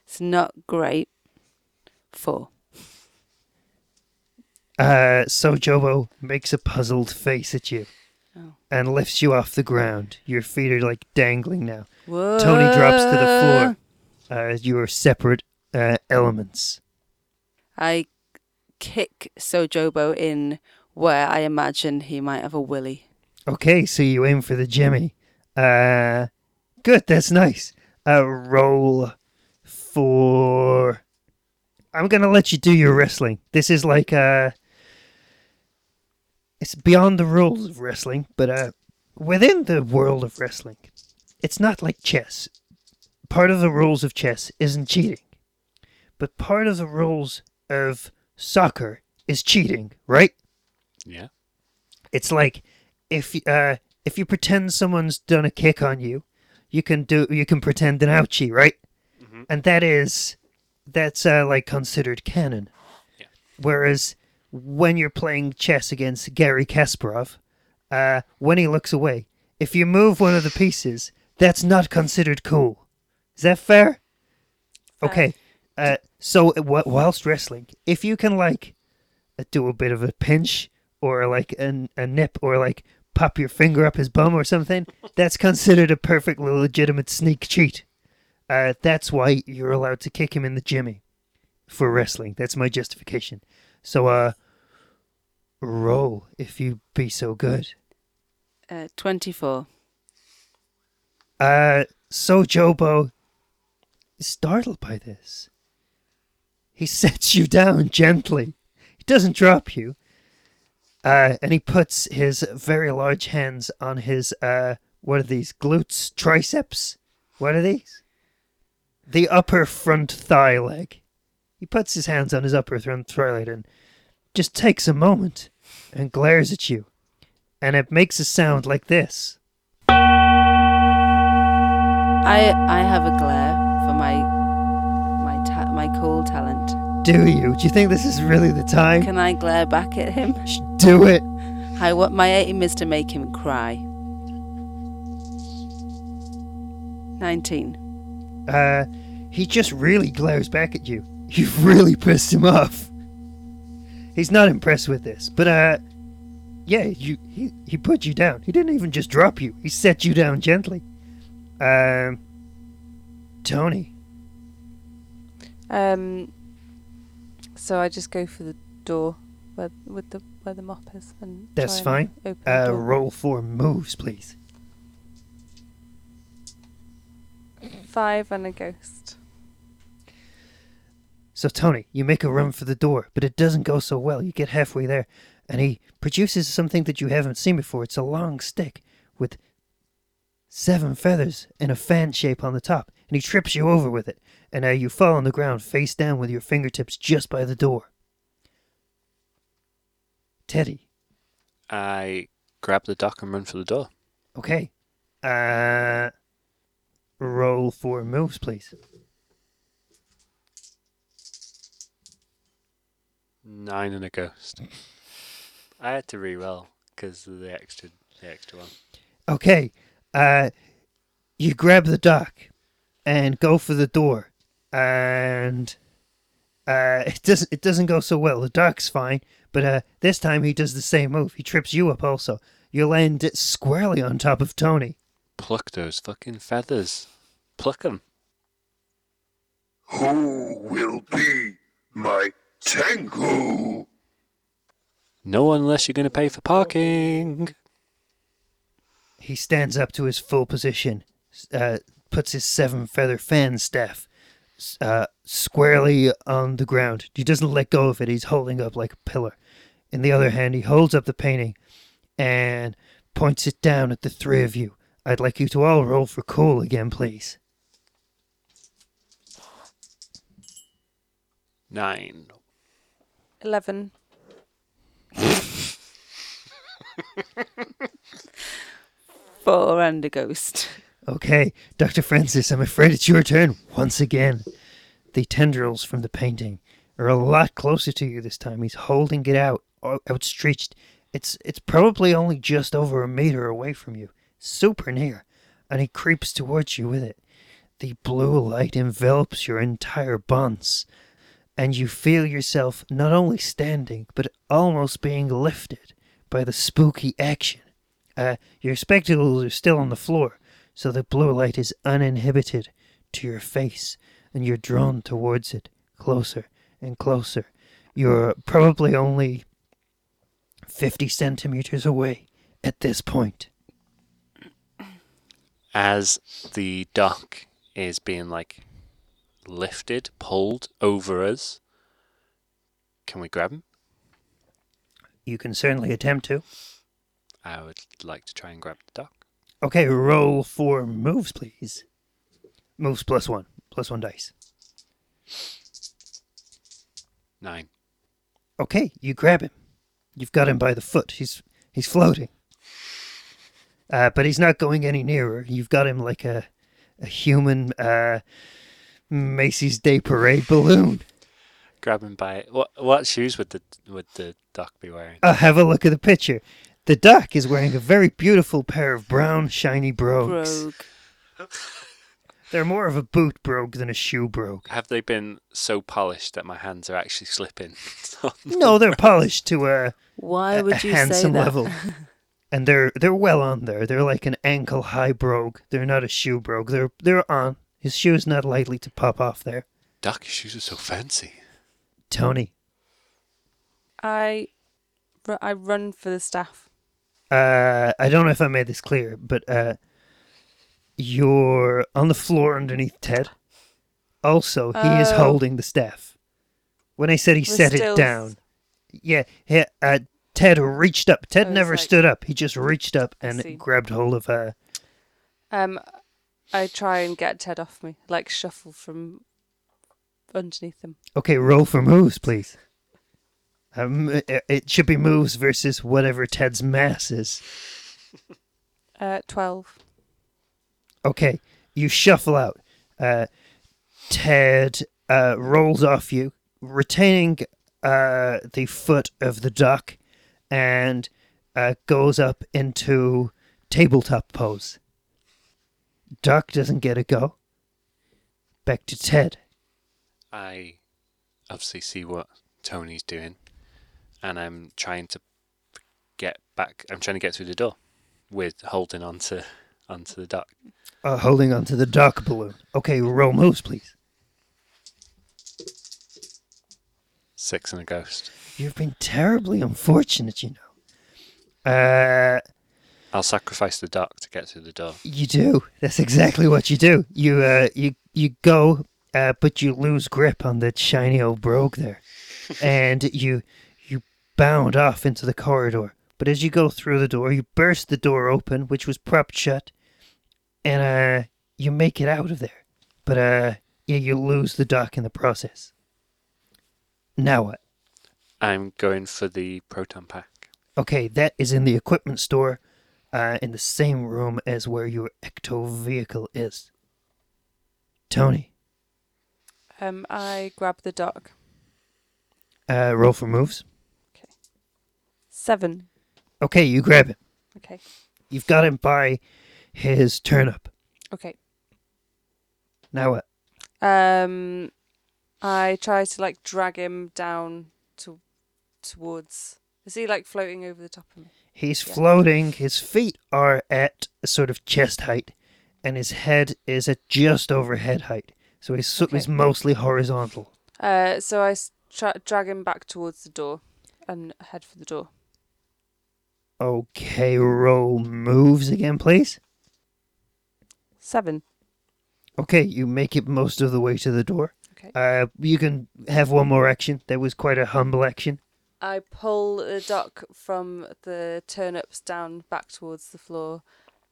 It's not great. Four. Uh, Sojobo makes a puzzled face at you Oh. and lifts you off the ground. Your feet are like dangling now. Whoa. Tony drops to the floor. Uh, you are separate uh, elements. I kick Sojobo in where I imagine he might have a willy. Okay, so you aim for the Jimmy. Uh, good. That's nice. Uh, roll for. I'm gonna let you do your wrestling. This is like uh, it's beyond the rules of wrestling, but uh, within the world of wrestling, it's not like chess. Part of the rules of chess isn't cheating, but part of the rules of soccer is cheating, right? Yeah. it's like if uh if you pretend someone's done a kick on you, you can do you can pretend an ouchie, right? Mm-hmm. And that is that's uh, like considered canon. Yeah. Whereas when you're playing chess against Gary Kasparov, uh, when he looks away, if you move one of the pieces, that's not considered cool. Is that fair? Okay. Uh, so wh- whilst wrestling, if you can like uh, do a bit of a pinch or like an, a nip or like pop your finger up his bum or something, that's considered a perfectly legitimate sneak cheat. Uh, that's why you're allowed to kick him in the jimmy. for wrestling. That's my justification. So, uh, roll if you be so good. Uh, 24. Uh, Sojobo is startled by this. He sets you down gently. He doesn't drop you. Uh, and he puts his very large hands on his, uh, what are these? Glutes? Triceps? What are these? The upper front thigh leg. He puts his hands on his upper front thigh leg and just takes a moment and glares at you. And it makes a sound like this. I I have a glare for my my ta- my cool talent. Do you? Do you think this is really the time? Can I glare back at him? Do it. I what my aim is to make him cry. 19. Uh, he just really glares back at you. You've really pissed him off. He's not impressed with this, but uh, yeah, you he he put you down. He didn't even just drop you. He set you down gently. Um, Tony, Um. So I just go for the door where with the where the mop is, and That's try and fine. Uh, roll for moves, please. Five and a ghost. So Tony, you make a run for the door, but it doesn't go so well. You get halfway there, and he produces something that you haven't seen before. It's a long stick with seven feathers in a fan shape on the top, and he trips you over with it, and now you fall on the ground face down with your fingertips just by the door. Teddy, I grab the Doc and run for the door. okay. Uh, roll for moves, please. Nine and a ghost. I had to re-roll because of the extra, the extra one. Okay. Uh, you grab the Doc and go for the door, and uh, it doesn't it doesn't go so well. The Doc's fine, but uh, this time he does the same move. He trips you up. Also, you land squarely on top of Tony. Pluck those fucking feathers. Pluck them. Who will be my Tengu? No unless you're going to pay for parking. He stands up to his full position, uh, puts his seven feather fan staff uh, squarely on the ground. He doesn't let go of it. He's holding up like a pillar. In the other hand, he holds up the painting and points it down at the three of you. I'd like you to all roll for cool again, please. Nine. Eleven. Four and a ghost. Okay, Dr. Francis, I'm afraid it's your turn once again. The tendrils from the painting are a lot closer to you this time. He's holding it out, outstretched. It's it's probably only just over a meter away from you, super near, and he creeps towards you with it. The blue light envelops your entire bonds, and you feel yourself not only standing but almost being lifted by the spooky action. Uh, your spectacles are still on the floor, so the blue light is uninhibited to your face, and you're drawn towards it closer and closer. You're probably only 50 centimeters away at this point. As the Doc is being like lifted, pulled over us, can we grab him? You can certainly attempt to. I would like to try and grab the Doc. Okay, roll for moves, please. Moves plus one, plus one dice. Nine. Okay, you grab him. You've got him by the foot. He's he's floating. Uh, but he's not going any nearer. You've got him like a a human uh, Macy's Day Parade balloon. Grab him by what? What shoes would the would the Doc be wearing? Uh, have a look at the picture. The duck is wearing a very beautiful pair of brown, shiny brogues. Rogue. They're more of a boot brogue than a shoe brogue. Have they been so polished that my hands are actually slipping? No, they're polished to a, Why a, a would you say handsome that? level. And they're they're well on there. They're like an ankle high brogue. They're not a shoe brogue. They're they're on. His shoe's not likely to pop off there. Doc, your shoes are so fancy. Tony. I, ru- I run for the staff. Uh, I don't know if I made this clear, but uh, you're on the floor underneath Ted. Also, he is Oh. holding the staff. When I said he We're set it still- down, yeah, he, uh, Ted reached up. Ted Oh, it's never like- stood up. He just reached up and see. grabbed hold of her. Um, I try and get Ted off me, like shuffle from underneath him. Okay, roll for moves, please. Um, it, it should be moves versus whatever Ted's mass is. Uh, twelve. Okay, you shuffle out. Uh, Ted uh, rolls off you, retaining uh, the foot of the duck, and uh, goes up into tabletop pose. Duck doesn't get a go. Back to Ted. I obviously see what Tony's doing, and I'm trying to get back. I'm trying to get through the door with holding onto onto the duck. Uh, holding onto the duck balloon. Okay, roll moves, please. Six and a ghost. You've been terribly unfortunate, you know. Uh, I'll sacrifice the duck to get through the door. You do. That's exactly what you do. You uh you you go uh but you lose grip on that shiny old brogue there. and you you bound off into the corridor. But as you go through the door, you burst the door open, which was propped shut, and uh you make it out of there. But uh yeah, you lose the duck in the process. Now what? I'm going for the proton pack. Okay, that is in the equipment store, uh, in the same room as where your ecto vehicle is. Tony, Um, I grab the dog. uh, roll for moves. Okay. Seven. Okay, you grab him. Okay. You've got him by his turnip. Okay. Now what? Um, I try to like drag him down to towards. Is he like floating over the top of me? He's floating. His feet are at a sort of chest height, and his head is at just over head height. So he's, so he's mostly horizontal. Uh, so I s- tra- drag him back towards the door and head for the door. Okay, roll moves again, please. Seven. Okay, you make it most of the way to the door. Okay. Uh, you can have one more action. That was quite a humble action. I pull the duck from the turnips down back towards the floor,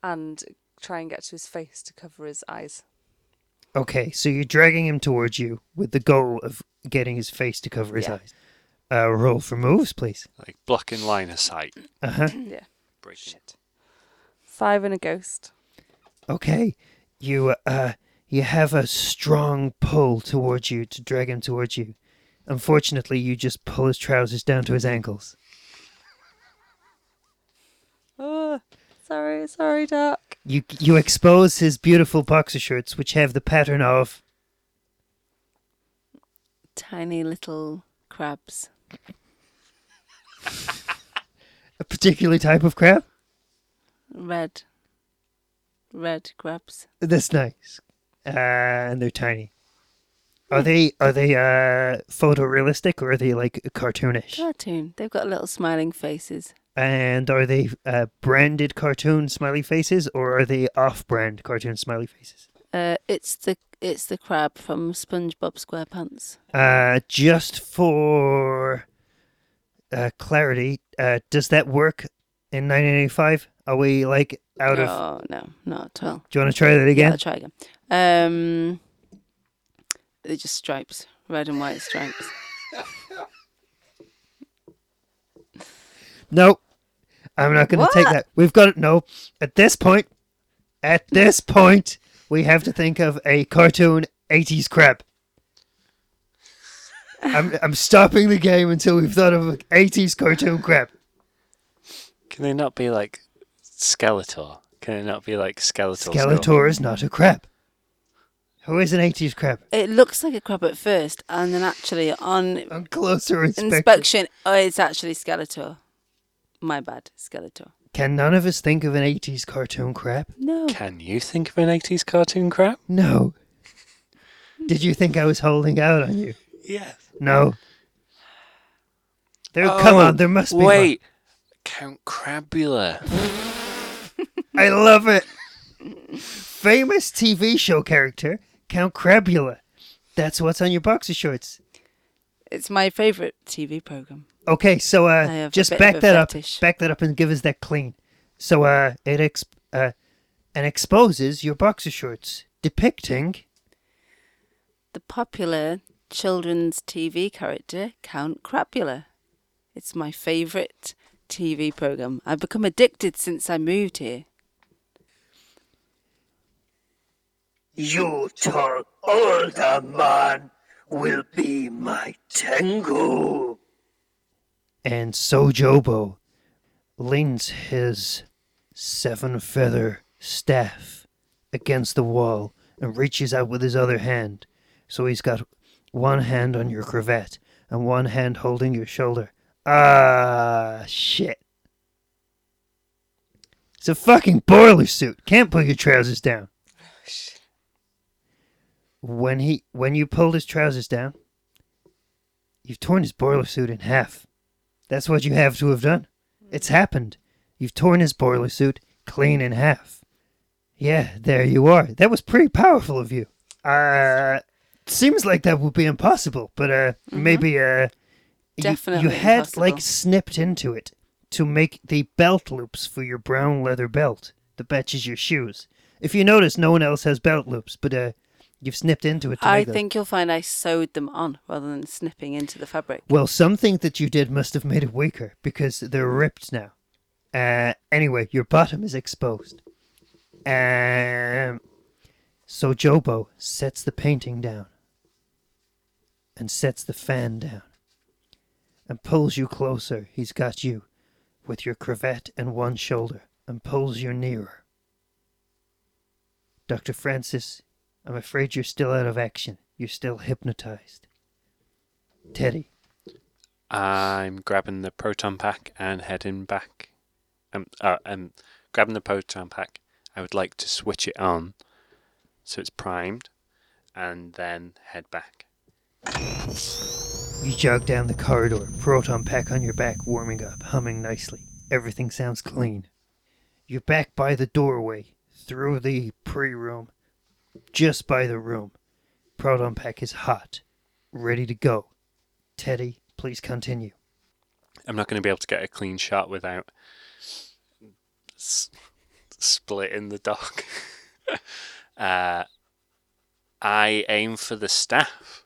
and try and get to his face to cover his eyes. Okay, so you're dragging him towards you with the goal of getting his face to cover his Yeah. eyes. Uh, roll for moves, please. Like blocking line of sight. Uh huh. yeah. Breaking it. Five and a ghost. Okay, you uh, you have a strong pull towards you to drag him towards you. Unfortunately, you just pull his trousers down to his ankles. Oh, sorry, sorry, duck. You you expose his beautiful boxer shorts, which have the pattern of Tiny little crabs. a particular type of crab. Red. Red crabs. That's nice. Uh, and they're tiny. Are they are they uh photorealistic or are they like cartoonish? Cartoon. They've got little smiling faces. And are they uh, branded cartoon smiley faces or are they off-brand cartoon smiley faces? Uh, it's the it's the crab from SpongeBob SquarePants. Uh, just for uh, clarity, uh, does that work in 1985? Are we like out of? Oh no, not at all. Do you want to try that Yeah, again? I'll try again. Um, they're just stripes, red and white stripes. No, I'm not going to take that. We've got it. No, at this point, at this point, we have to think of a cartoon 80s crab. I'm I'm stopping the game until we've thought of an 80s cartoon crab. Can they not be like Skeletor? Can it not be like Skeletor? Skeletor is not a crab. Who is an 80s crab? It looks like a crab at first, and then actually on On closer inspection. inspection, oh, it's actually Skeletor. My bad, Skeletor. Can none of us think of an 80s cartoon crab? No. Can you think of an 80s cartoon crab? No. Did you think I was holding out on you? Yes. No. There, oh, come Oh, on, there must be. one. Wait, Count Crabula. I love it. Famous TV show character Count Crabula. That's what's on your boxer shorts. It's my favourite TV program. Okay, so uh, just back that up, back that up, and give us that clean. So uh, it ex- uh, and exposes your boxer shorts, depicting The popular children's TV character Count Crapula. It's my favourite TV program. I've become addicted since I moved here. You tall older man will be my Tengu. and Sojobo leans his seven feather staff against the wall and reaches out with his other hand. So he's got one hand on your cravat and one hand holding your shoulder. Ah, shit. It's a fucking boiler suit. Can't put your trousers down. When he when you pulled his trousers down, you've torn his boiler suit in half. That's what you have to have done. It's happened. You've torn his boiler suit clean in half. Yeah, there you are. That was pretty powerful of you. Uh, seems like that would be impossible, but uh, maybe uh, Definitely you, had like snipped into it to make the belt loops for your brown leather belt that matches your shoes. If you notice, no one else has belt loops, but uh, you've snipped into it. I think you'll find I sewed them on rather than snipping into the fabric. Well, something that you did must have made it weaker because they're ripped now. Uh, anyway, your bottom is exposed. Um, Sojobo sets the painting down and sets the fan down and pulls you closer. He's got you with your cravat and one shoulder and pulls you nearer. Dr. Francis, I'm afraid you're still out of action. You're still hypnotized. Teddy, I'm grabbing the proton pack and heading back. Um, uh, um, grabbing the proton pack. I would like to switch it on so it's primed, and then head back. You jog down the corridor, proton pack on your back, warming up, humming nicely. Everything sounds clean. You're back by the doorway, through the pre room, just by the room. Proton pack is hot, ready to go. Teddy, please continue. I'm not going to be able to get a clean shot without s- splitting the dog. uh, I aim for the staff.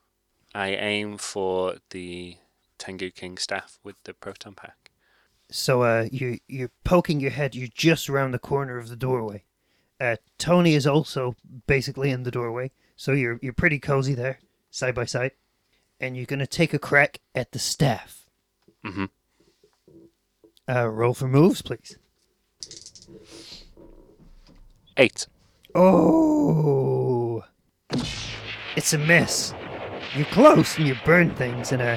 I aim for the Tengu King staff with the proton pack. So uh, you you're poking your head. You're just around the corner of the doorway. Uh, Tony is also basically in the doorway, so you're you're pretty cozy there, side by side. And you're gonna take a crack at the staff. Mhm. Uh, roll for moves, please. Eight. Oh, it's a miss. You're close and you burn things, and uh,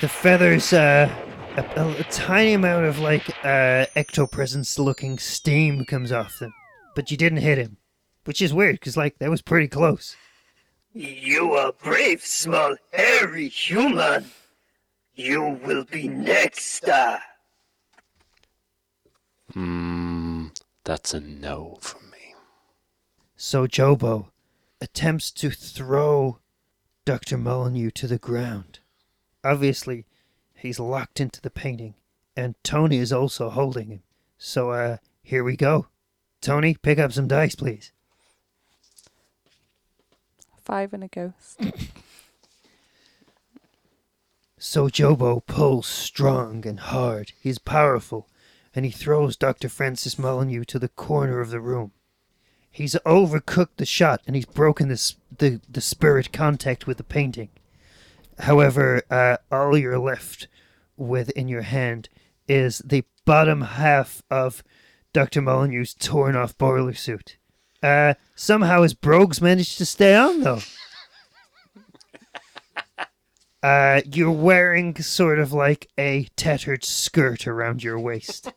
the feathers, uh, a, a, a tiny amount of like uh, ectopresence-looking steam comes off them, but you didn't hit him, which is weird because like that was pretty close. You are brave, small, hairy human. You will be next. Uh. Hmm, that's a no for me. Sojobo attempts to throw Dr. Molyneux to the ground. Obviously, he's locked into the painting, and Tony is also holding him. So, uh, here we go. Tony, pick up some dice, please. Five and a ghost. Sojobo pulls strong and hard. He's powerful, and he throws Dr. Francis Molyneux to the corner of the room. He's overcooked the shot, and he's broken the, the, the spirit contact with the painting. However, uh, all you're left with in your hand is the bottom half of Dr. Molyneux's torn off boiler suit. Uh, somehow his brogues managed to stay on, though. Uh, you're wearing sort of like a tattered skirt around your waist.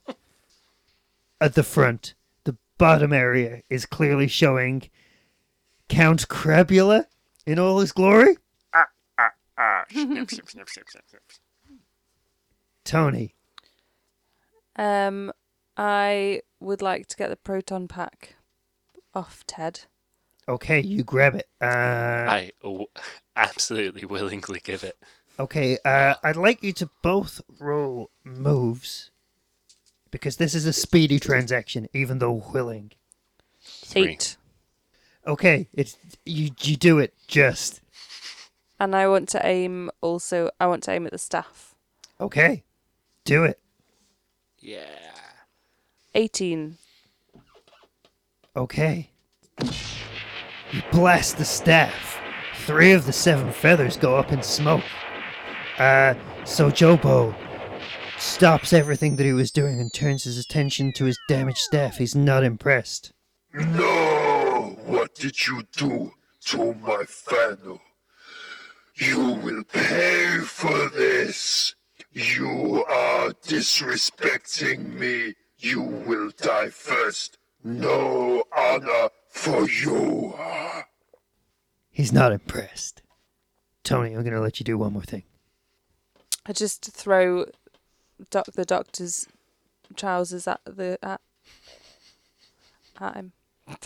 At the front, the bottom area is clearly showing Count Crabula in all his glory. Tony. Um, I would like to get the proton pack off Ted. Okay, you grab it. Uh, I w- absolutely willingly give it. okay, uh, I'd like you to both roll moves because this is a speedy transaction, even though willing. Three. Eight. Okay, it's you. You do it just And I want to aim also. I want to aim at the staff. okay. Do it. Yeah. Eighteen. Okay. You blast the staff. Three of the seven feathers go up in smoke. Uh, Sojobo stops everything that he was doing and turns his attention to his damaged staff. He's not impressed. No! What did you do to my Fano? You will pay for this! You are disrespecting me! You will die first! No honor for you! He's not impressed. Tony, I'm gonna let you do one more thing. I just throw doc- the doctor's trousers at the at, at him.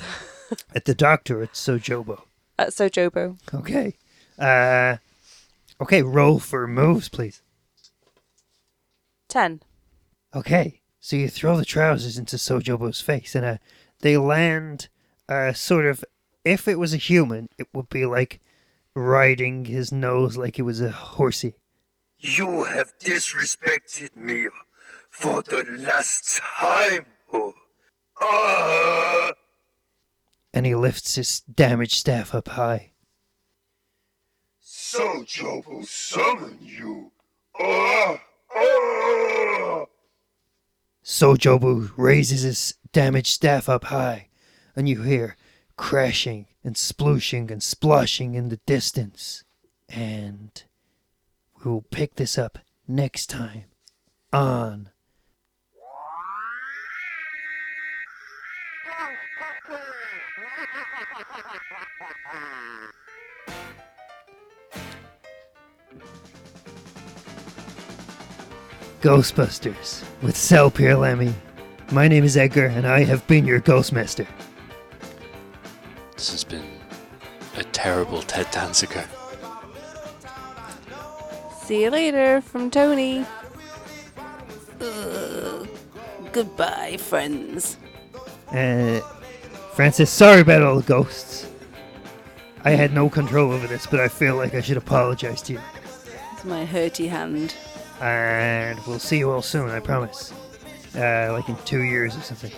At the doctor, it's Sojobo. At Sojobo. Okay. Uh, okay, roll for moves, please. Ten. Okay, so you throw the trousers into Sojobo's face, and uh, they land uh, sort of. If it was a human, it would be like riding his nose like it was a horsey. You have disrespected me for the last time! Oh. And he lifts his damaged staff up high. Sojo will summon you! Ah! Ah! Sojobo raises his damaged staff up high, and you hear crashing and splooshing and sploshing in the distance. And we will pick this up next time on Ghostbusters with Sal Pierlamy. My name is Edgar, and I have been your Ghostmaster. This has been a terrible Ted Danziger. See you later from Tony. Ugh. goodbye, friends. Uh, Francis, sorry about all the ghosts. I had no control over this, but I feel like I should apologize to you. It's my hurty hand. And we'll see you all soon, I promise. Uh, like in two years or something.